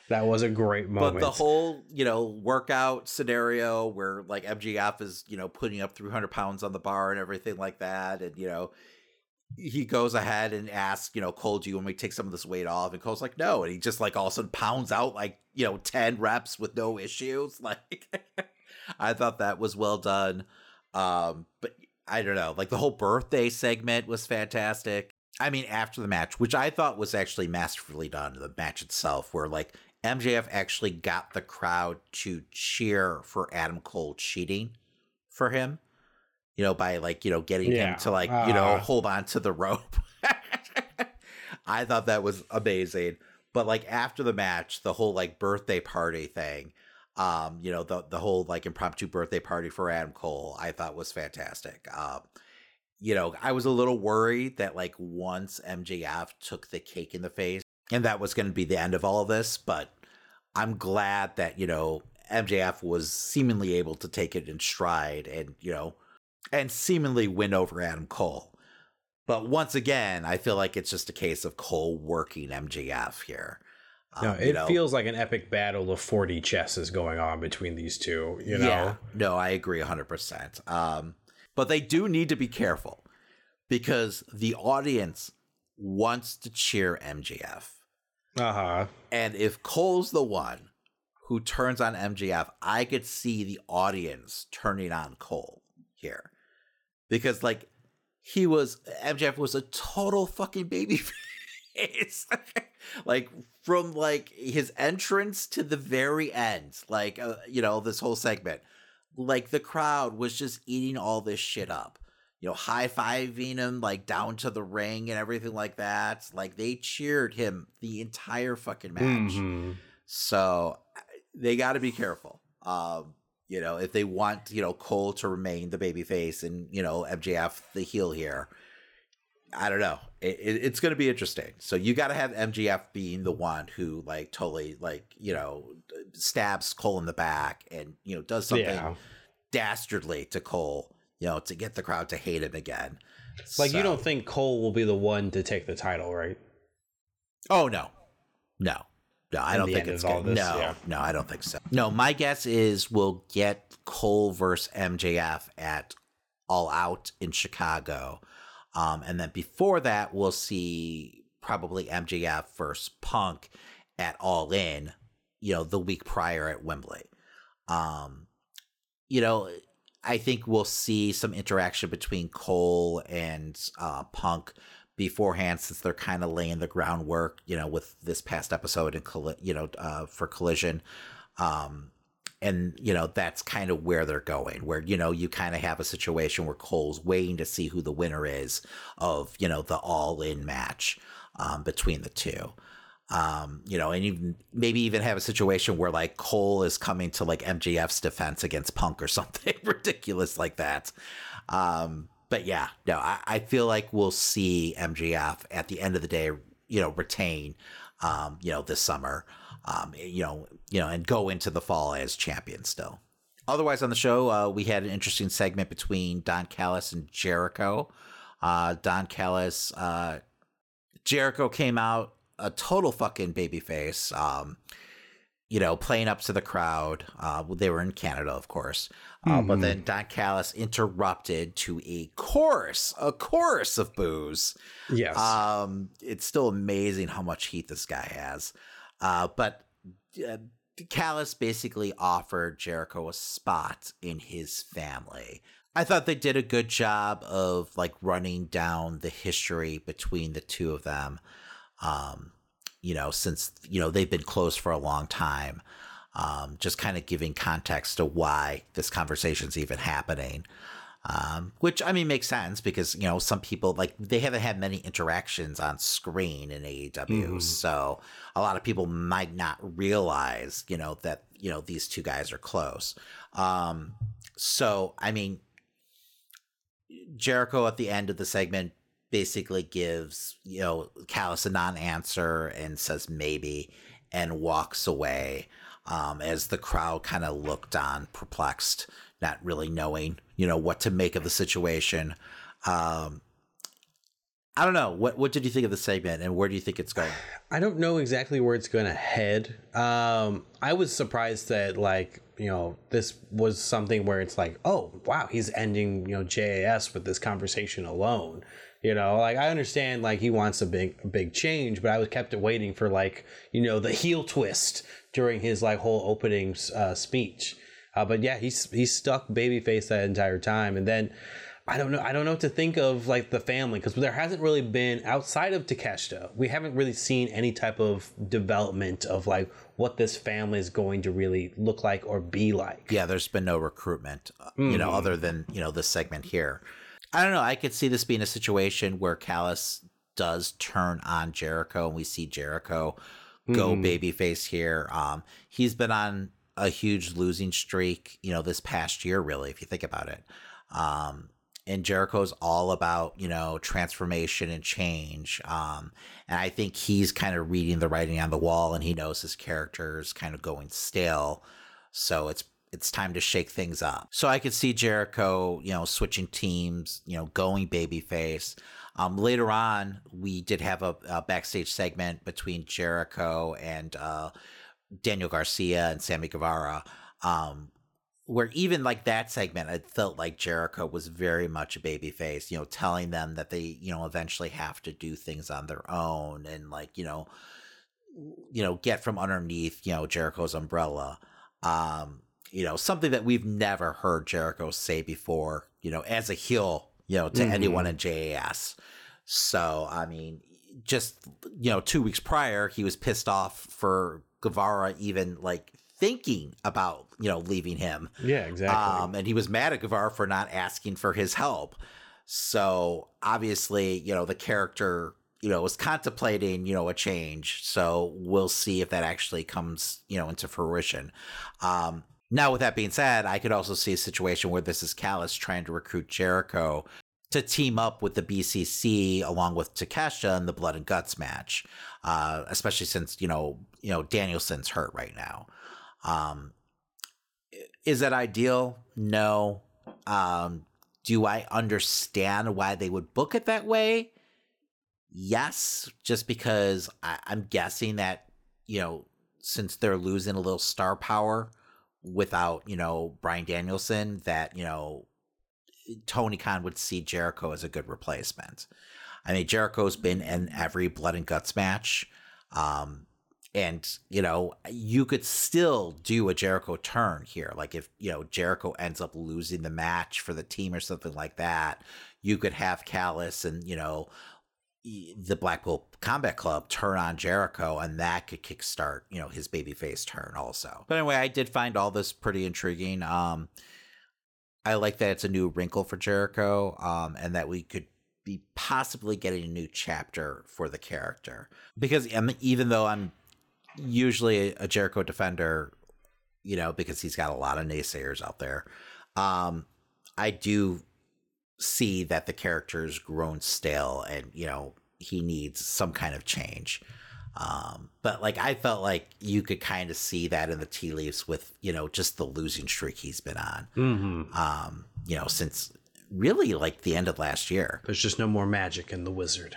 that was a great moment. But the whole, you know, workout scenario where like MJF is, you know, putting up 300 pounds on the bar and everything like that. And, you know, he goes ahead and asks, you know, Cole, do you want me to take some of this weight off? And Cole's like, no. And he just like all of a sudden pounds out like, you know, 10 reps with no issues. Like, I thought that was well done. Um, but I don't know, like the whole birthday segment was fantastic. I mean, after the match, which I thought was actually masterfully done, the match itself, where like MJF actually got the crowd to cheer for Adam Cole cheating for him you know, by like, you know, getting yeah. him to like, uh. you know, ah. hold on to the rope. I thought that was amazing. But like after the match, the whole like birthday party thing, um, you know, the the whole like impromptu birthday party for Adam Cole, I thought was fantastic. Um, you know, I was a little worried that like once MJF took the cake in the face, and that was going to be the end of all of this, but I'm glad that, you know, MJF was seemingly able to take it in stride and, you know, and seemingly win over Adam Cole. But once again, I feel like it's just a case of Cole working MJF here. No, Um, it you know, feels like an epic battle of 4D chess is going on between these two, you know? Yeah, no, I agree 100%. Um, but they do need to be careful because the audience wants to cheer MJF. Uh huh. And if Cole's the one who turns on MJF, I could see the audience turning on Cole here. Because, like, he was, MJF was a total fucking baby face. like, from like his entrance to the very end, like, uh, you know, this whole segment, like, the crowd was just eating all this shit up. You know, high fiving him like down to the ring and everything like that. Like they cheered him the entire fucking match. Mhm. So they got to be careful. Um, you know, if they want, you know, Cole to remain the babyface and, you know, MJF the heel here, I don't know. It, it, it's going to be interesting. So you got to have MJF being the one who, like, totally, like, you know, stabs Cole in the back and, you know, does something Yeah. dastardly to Cole, you know, to get the crowd to hate him again. Like, you don't think Cole will be the one to take the title, right? Oh no, no, no. I don't think it's good. this, no, yeah. no, I don't think so. No, my guess is we'll get Cole versus MJF at All Out in Chicago, um, and then before that, we'll see probably MJF versus Punk at All In. You know, the week prior at Wembley. Um, you know, I think we'll see some interaction between Cole and uh, Punk beforehand, since they're kind of laying the groundwork. You know, with this past episode and you know uh, for Collision, um, and you know that's kind of where they're going. Where you know you kind of have a situation where Cole's waiting to see who the winner is of you know the All In match um, between the two um, you know, and even maybe even have a situation where like Cole is coming to like MJF's defense against Punk or something ridiculous like that. Um, but yeah, no, I, I feel like we'll see MJF at the end of the day, you know, retain, um, you know, this summer, um, you know, you know, and go into the fall as champion still. Otherwise, on the show, uh, we had an interesting segment between Don Callis and Jericho. Uh, Don Callis, uh, Jericho came out a total fucking babyface. Um, you know, playing up to the crowd. Uh, they were in Canada, of course. Uh, But Mhm. then Don Callis interrupted to a chorus, a chorus of boos. Yes. Um, it's still amazing how much heat this guy has. Uh, but uh, Callis basically offered Jericho a spot in his family. I thought they did a good job of like running down the history between the two of them. Um, you know, since you know they've been close for a long time. Um, just kind of giving context to why this conversation's even happening. Um, which I mean makes sense because you know some people like they haven't had many interactions on screen in AEW, Mhm. so a lot of people might not realize you know that you know these two guys are close. Um, so I mean, Jericho at the end of the segment basically gives you know Callis a non-answer and says maybe and walks away um, as the crowd kind of looked on perplexed not really knowing you know what to make of the situation um, I don't know what what did you think of the segment and where do you think it's going I don't know exactly where it's going to head. Um, I was surprised that like you know this was something where it's like, oh wow, he's ending you know JAS with this conversation alone. You know, like I understand like he wants a big a big change, but I was kept waiting for like you know the heel twist during his like whole opening uh, speech. Uh, but yeah, he's he's stuck babyface that entire time, and then. I don't know. I don't know what to think of like the family because there hasn't really been outside of Takeshita. We haven't really seen any type of development of like what this family is going to really look like or be like. yeah there's been no recruitment uh, you know Mhm. other than you know this segment here I don't know I could see this being a situation where Callis does turn on Jericho and we see Jericho go Mhm. babyface here. Um he's been on a huge losing streak you know this past year really if you think about it. Um and Jericho's all about you know transformation and change. Um and I think he's kind of reading the writing on the wall and he knows his character is kind of going stale. So it's it's time to shake things up. So I could see Jericho, you know, switching teams, you know, going babyface. Um, later on, we did have a, a backstage segment between Jericho and uh, Daniel Garcia and Sammy Guevara, um, where even like that segment, it felt like Jericho was very much a babyface, you know, telling them that they, you know, eventually have to do things on their own and like, you know, you know, get from underneath, you know, Jericho's umbrella. Um, you know, something that we've never heard Jericho say before, you know, as a heel, you know, to mm-hmm. anyone in JAS. So, I mean, just, you know, two weeks prior, he was pissed off for Guevara even like thinking about, you know, leaving him. Yeah, exactly. Um, and he was mad at Guevara for not asking for his help. So obviously, you know, the character you know, was contemplating, you know, a change. So we'll see if that actually comes, you know, into fruition. Um, now, with that being said, I could also see a situation where this is Callis trying to recruit Jericho to team up with the BCC along with Takeshita in the Blood and Guts match, uh, especially since you know you know Danielson's hurt right now. Um, is that ideal? No. Um, do I understand why they would book it that way? yes, just because I, I'm guessing that, you know, since they're losing a little star power without, you know, Bryan Danielson, that, you know, Tony Khan would see Jericho as a good replacement. I mean, Jericho's been in every blood and guts match. Um, and you know, you could still do a Jericho turn here. Like if, you know, Jericho ends up losing the match for the team or something like that, you could have Callis and, you know, the Blackpool Combat Club turn on Jericho, and that could kickstart, you know, his babyface turn also. But anyway, I did find all this pretty intriguing. Um, I like that it's a new wrinkle for Jericho, um, and that we could be possibly getting a new chapter for the character. Because even though I'm usually a Jericho defender, you know, because he's got a lot of naysayers out there, um, I do see that the character's grown stale and you know he needs some kind of change. Um, but like i felt like you could kind of see that in the tea leaves with you know just the losing streak he's been on mm-hmm. um, you know since really like the end of last year. There's just no more magic in the wizard.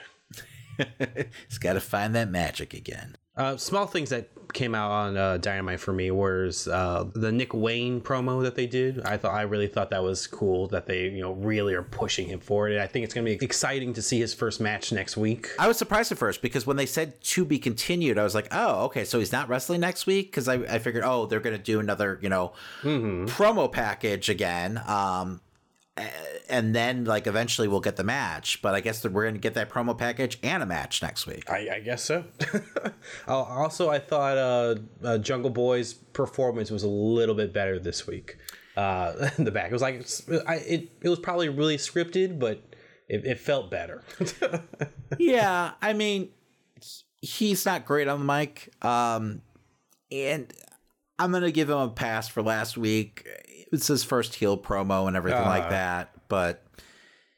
He's got to find that magic again uh, small things that came out on uh, Dynamite for me was uh, the Nick Wayne promo that they did. I thought I really thought that was cool that they you know really are pushing him forward. And I think it's going to be exciting to see his first match next week. I was surprised at first because when they said to be continued, I was like, oh, okay, so he's not wrestling next week because I, I figured, oh, they're going to do another you know mm-hmm. promo package again. Um, and then like eventually we'll get the match. But I guess that we're going to get that promo package and a match next week. I, I guess so. also, I thought uh, uh, Jungle Boy's performance was a little bit better this week. Uh, in the back, it was like I, it. It was probably really scripted, but it, it felt better. yeah, I mean, he's not great on the mic, um, and I'm gonna give him a pass for last week it's his first heel promo and everything uh, like that, but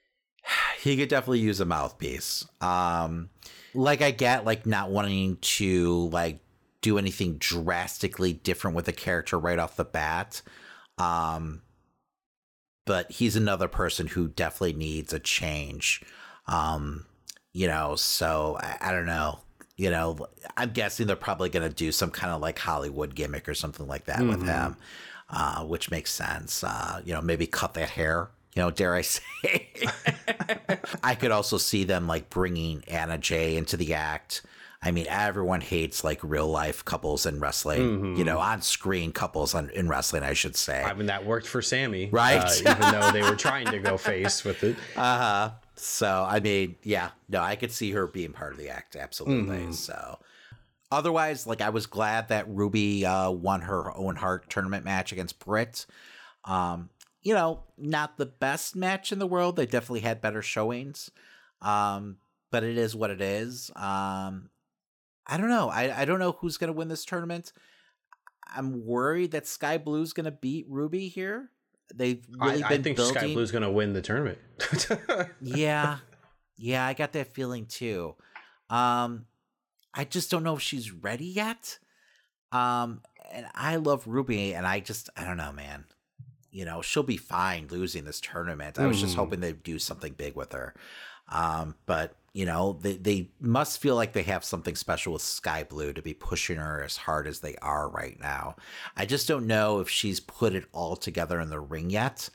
he could definitely use a mouthpiece. Um, like I get like not wanting to like do anything drastically different with the character right off the bat. Um, but he's another person who definitely needs a change. Um, you know, so I, I don't know. You know, I'm guessing they're probably going to do some kind of like Hollywood gimmick or something like that mm-hmm. with him uh, which makes sense. Uh, you know, maybe cut that hair. You know, dare I say? I could also see them like bringing Anna Jay into the act. I mean, everyone hates like real life couples in wrestling. Mm-hmm. You know, on screen couples on, in wrestling, I should say. I mean, that worked for Sammy, right? Uh, even though they were trying to go face with it. Uh huh. So, I mean, yeah, no, I could see her being part of the act, absolutely. Mm-hmm. So, otherwise, like I was glad that Ruby uh, won her Owen Hart tournament match against Britt. Um, you know, not the best match in the world. They definitely had better showings. Um, but it is what it is. Um, I don't know. I, I don't know who's going to win this tournament. I'm worried that Skye Blue's going to beat Ruby here. They've really I, been I think building... Skye Blue's going to win the tournament. yeah. Yeah, I got that feeling too. Um, I just don't know if she's ready yet. Um, and I love Ruby, and I just I don't know, man. You know, she'll be fine losing this tournament. I was just mm-hmm. hoping they'd do something big with her. Um, but you know, they, they must feel like they have something special with Skye Blue to be pushing her as hard as they are right now. I just don't know if she's put it all together in the ring yet.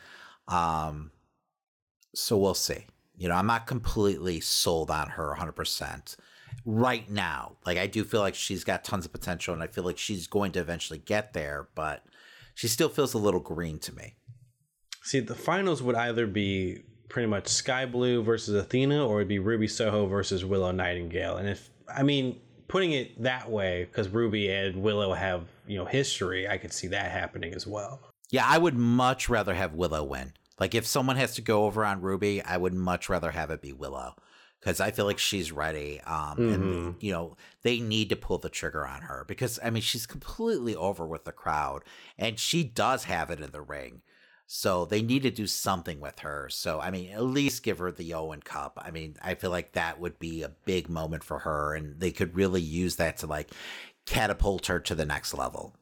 Um, so we'll see. You know, I'm not completely sold on her 100% right now. Like, I do feel like she's got tons of potential and I feel like she's going to eventually get there, but she still feels a little green to me. See, the finals would either be pretty much Skye Blue versus Athena, or it'd be Ruby Soho versus Willow Nightingale. And if I mean putting it that way, because Ruby and Willow have you know history, I could see that happening as well. Yeah, I would much rather have Willow win. Like if someone has to go over on Ruby, I would much rather have it be Willow because I feel like she's ready. Um, mm-hmm. and you know they need to pull the trigger on her because I mean she's completely over with the crowd, and she does have it in the ring. So they need to do something with her. So I mean, at least give her the Owen Cup. I mean, I feel like that would be a big moment for her, and they could really use that to like catapult her to the next level.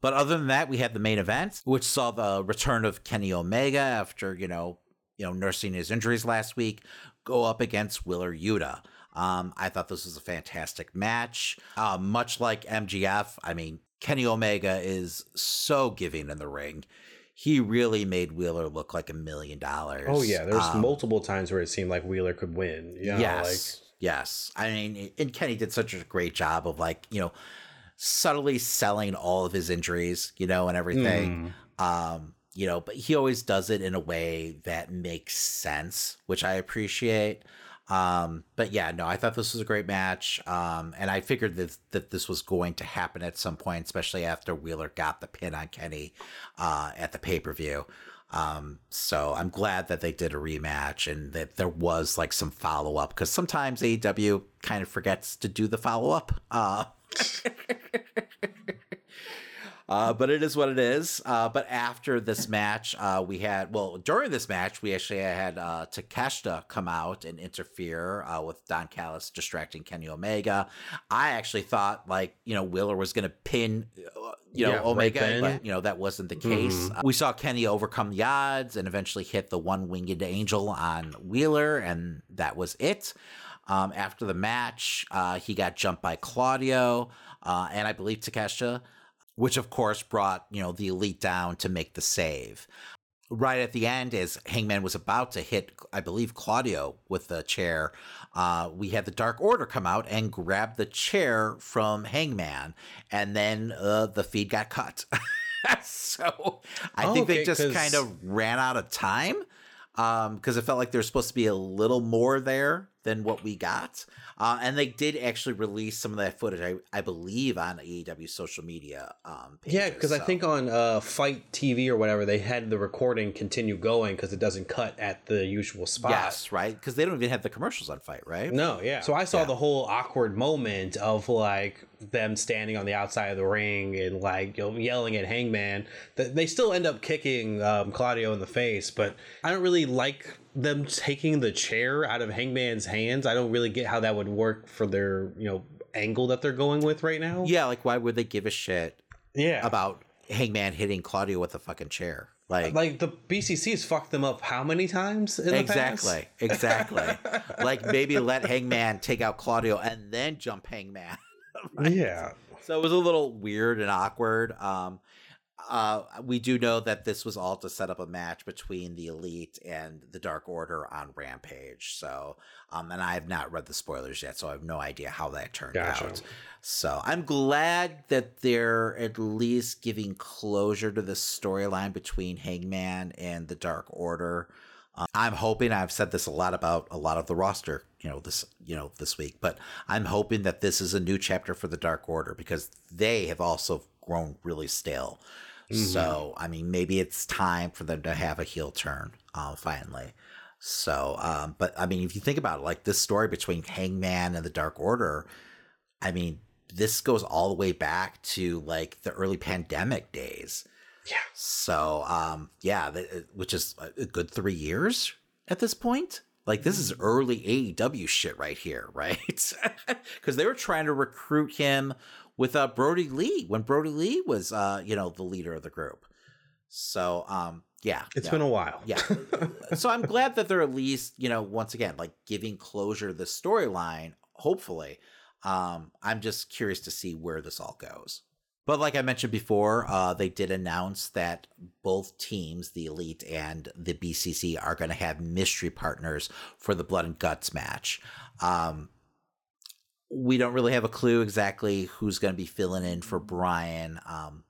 But other than that, we had the main event, which saw the return of Kenny Omega after you know, you know, nursing his injuries last week, go up against Wheeler Yuta. Um, I thought this was a fantastic match. Uh, much like MJF, I mean, Kenny Omega is so giving in the ring he really made Wheeler look like a million dollars. Oh yeah, there's um, multiple times where it seemed like Wheeler could win. You know, yes, like... yes. I mean, and Kenny did such a great job of like you know subtly selling all of his injuries, you know, and everything. Mm. Um, you know, but he always does it in a way that makes sense, which I appreciate. Um, but yeah, no, I thought this was a great match. Um, and I figured that, that this was going to happen at some point, especially after Wheeler got the pin on Kenny, uh, at the pay per view. Um, so I'm glad that they did a rematch and that there was like some follow up because sometimes AEW kind of forgets to do the follow up. Uh, Uh, but it is what it is. Uh, but after this match, uh, we had, well, during this match, we actually had uh, Takeshita come out and interfere uh, with Don Callis distracting Kenny Omega. I actually thought, like, you know, Wheeler was going to pin, uh, you know, yeah, Omega, right but, you know, that wasn't the case. Mm-hmm. we saw Kenny overcome the odds and eventually hit the one winged angel on Wheeler, and that was it. Um, after the match, uh, he got jumped by Claudio uh, and I believe Takeshita which of course brought, you know, the elite down to make the save. Right at the end, as Hangman was about to hit, I believe, Claudio with the chair, uh, we had the Dark Order come out and grab the chair from Hangman, and then uh, the feed got cut. so I oh, think okay, they just cause... kind of ran out of time because um, it felt like there's supposed to be a little more there than what we got. Uh, and they did actually release some of that footage, I, I believe, on AEW social media. Um, pages, yeah, because so. I think on uh, FITE TV or whatever, they had the recording continue going because it doesn't cut at the usual spot. Yes, right? Because they don't even have the commercials on FITE, right? No, yeah. So I saw yeah. the whole awkward moment of like them standing on the outside of the ring and like yelling at Hangman. They still end up kicking um, Claudio in the face, but I don't really like them taking the chair out of Hangman's hands. I don't really get how that would work for their, you know, angle that they're going with right now. Yeah, like why would they give a shit? Yeah. About Hangman hitting Claudio with a fucking chair. Like, like the BCC's fucked them up how many times? exactly, exactly. like maybe let Hangman take out Claudio and then jump Hangman. right? Yeah. So it was a little weird and awkward. Um, uh, we do know that this was all to set up a match between the Elite and the Dark Order on Rampage. So, um, and I have not read the spoilers yet, so I have no idea how that turned gotcha. out. So I'm glad that they're at least giving closure to the storyline between Hangman and the Dark Order. Um, I'm hoping I've said this a lot about a lot of the roster, you know, this you know this week, but I'm hoping that this is a new chapter for the Dark Order because they have also grown really stale. Mm-hmm. So, I mean, maybe it's time for them to have a heel turn uh, finally. So, um, but I mean, if you think about it, like this story between Hangman and the Dark Order, I mean, this goes all the way back to like the early pandemic days. Yeah. So, um, yeah, which is a good three years at this point. Like this is early AEW shit right here, right? Because they were trying to recruit him with uh, Brodie Lee when Brodie Lee was, uh, you know, the leader of the group. So, um, Yeah. It's yeah. been a while. Yeah. so I'm glad that they're at least, you know, once again, like giving closure to the storyline, hopefully. Um, I'm just curious to see where this all goes. But like I mentioned before, uh, they did announce that both teams, the Elite and the BCC, are going to have mystery partners for the Blood and Guts match. Um, we don't really have a clue exactly who's going to be filling in for Bryan. Um,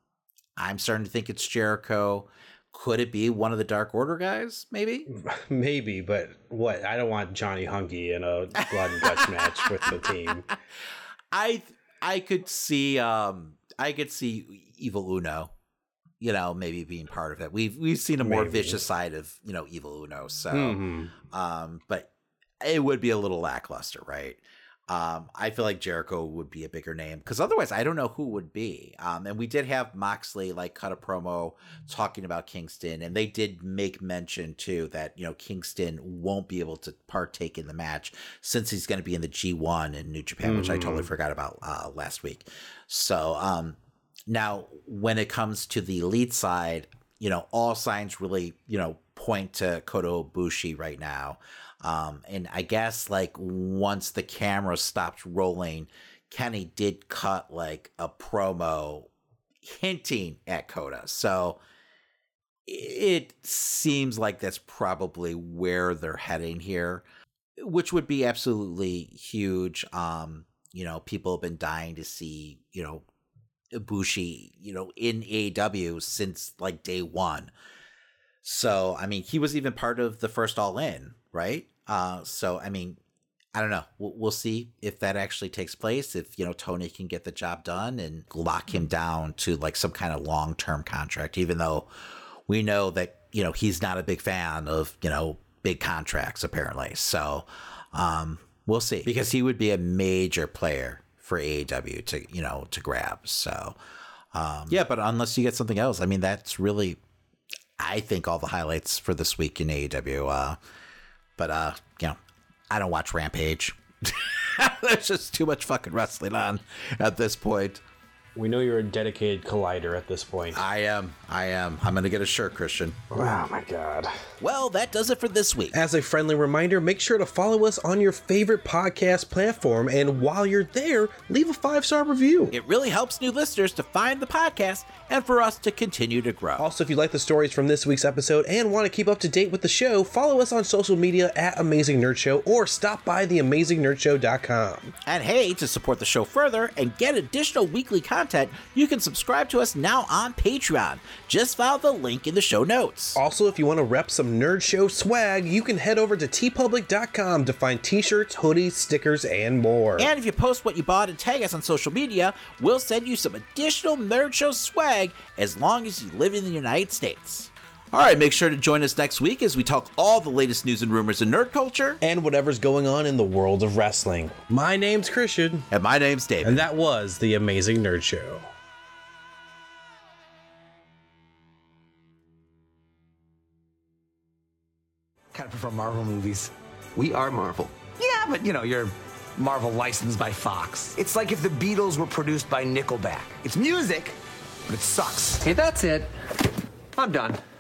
I'm starting to think it's Jericho. Could it be one of the Dark Order guys? Maybe. Maybe, but what? I don't want Johnny Hungee in a blood and guts match with the team. I I could see um I could see Evil Uno, you know, maybe being part of it. We've we've seen a more Maybe. vicious side of you know Evil Uno, so Mhm. um, but it would be a little lackluster, right? Um, I feel like Jericho would be a bigger name because otherwise I don't know who would be. Um, and we did have Moxley like cut a promo talking about Kingston, and they did make mention too that you know Kingston won't be able to partake in the match since he's going to be in the G1 in New Japan, which I totally Mhm. forgot about uh, last week. So um, now when it comes to the elite side, you know all signs really you know point to Kota Ibushi right now. Um, and I guess like once the camera stopped rolling, Kenny did cut like a promo hinting at Kota. So it seems like that's probably where they're heading here, which would be absolutely huge. Um, you know, people have been dying to see, you know, Ibushi, you know, in AEW since like day one. So, I mean, he was even part of the first All In, right? Uh, so, I mean, I don't know. We'll, we'll see if that actually takes place. If you know Tony can get the job done and lock him down to like some kind of long term contract, even though we know that you know he's not a big fan of you know big contracts apparently. So, um, we'll see because he would be a major player for AEW to you know to grab. So, um, yeah, but unless you get something else, I mean, that's really I think all the highlights for this week in AEW. Uh, but uh, you know, I don't watch Rampage. There's just too much fucking wrestling on at this point. We know you're a dedicated collider at this point. I am. I am. I'm gonna get a shirt, Christian. Oh my god. Well, that does it for this week. As a friendly reminder, make sure to follow us on your favorite podcast platform, and while you're there, leave a five star review. It really helps new listeners to find the podcast and for us to continue to grow. Also, if you like the stories from this week's episode and want to keep up to date with the show, follow us on social media at Amazing Nerd Show or stop by theamazingnerdShow.com. And hey, to support the show further and get additional weekly content, you can subscribe to us now on Patreon. Just follow the link in the show notes. Also, if you want to rep some Nerd Show swag, you can head over to teepublic.com to find t shirts, hoodies, stickers, and more. And if you post what you bought and tag us on social media, we'll send you some additional Nerd Show swag as long as you live in the United States. All right, make sure to join us next week as we talk all the latest news and rumors in nerd culture. and whatever's going on in the world of wrestling. My name's Christian, And my name's David. and that was The Amazing Nerd Show. kind of prefer Marvel movies. We are Marvel. Yeah, but you know, you're Marvel licensed by Fox. It's like if the Beatles were produced by Nickelback. It's music, but it sucks. Hey, that's it. I'm done.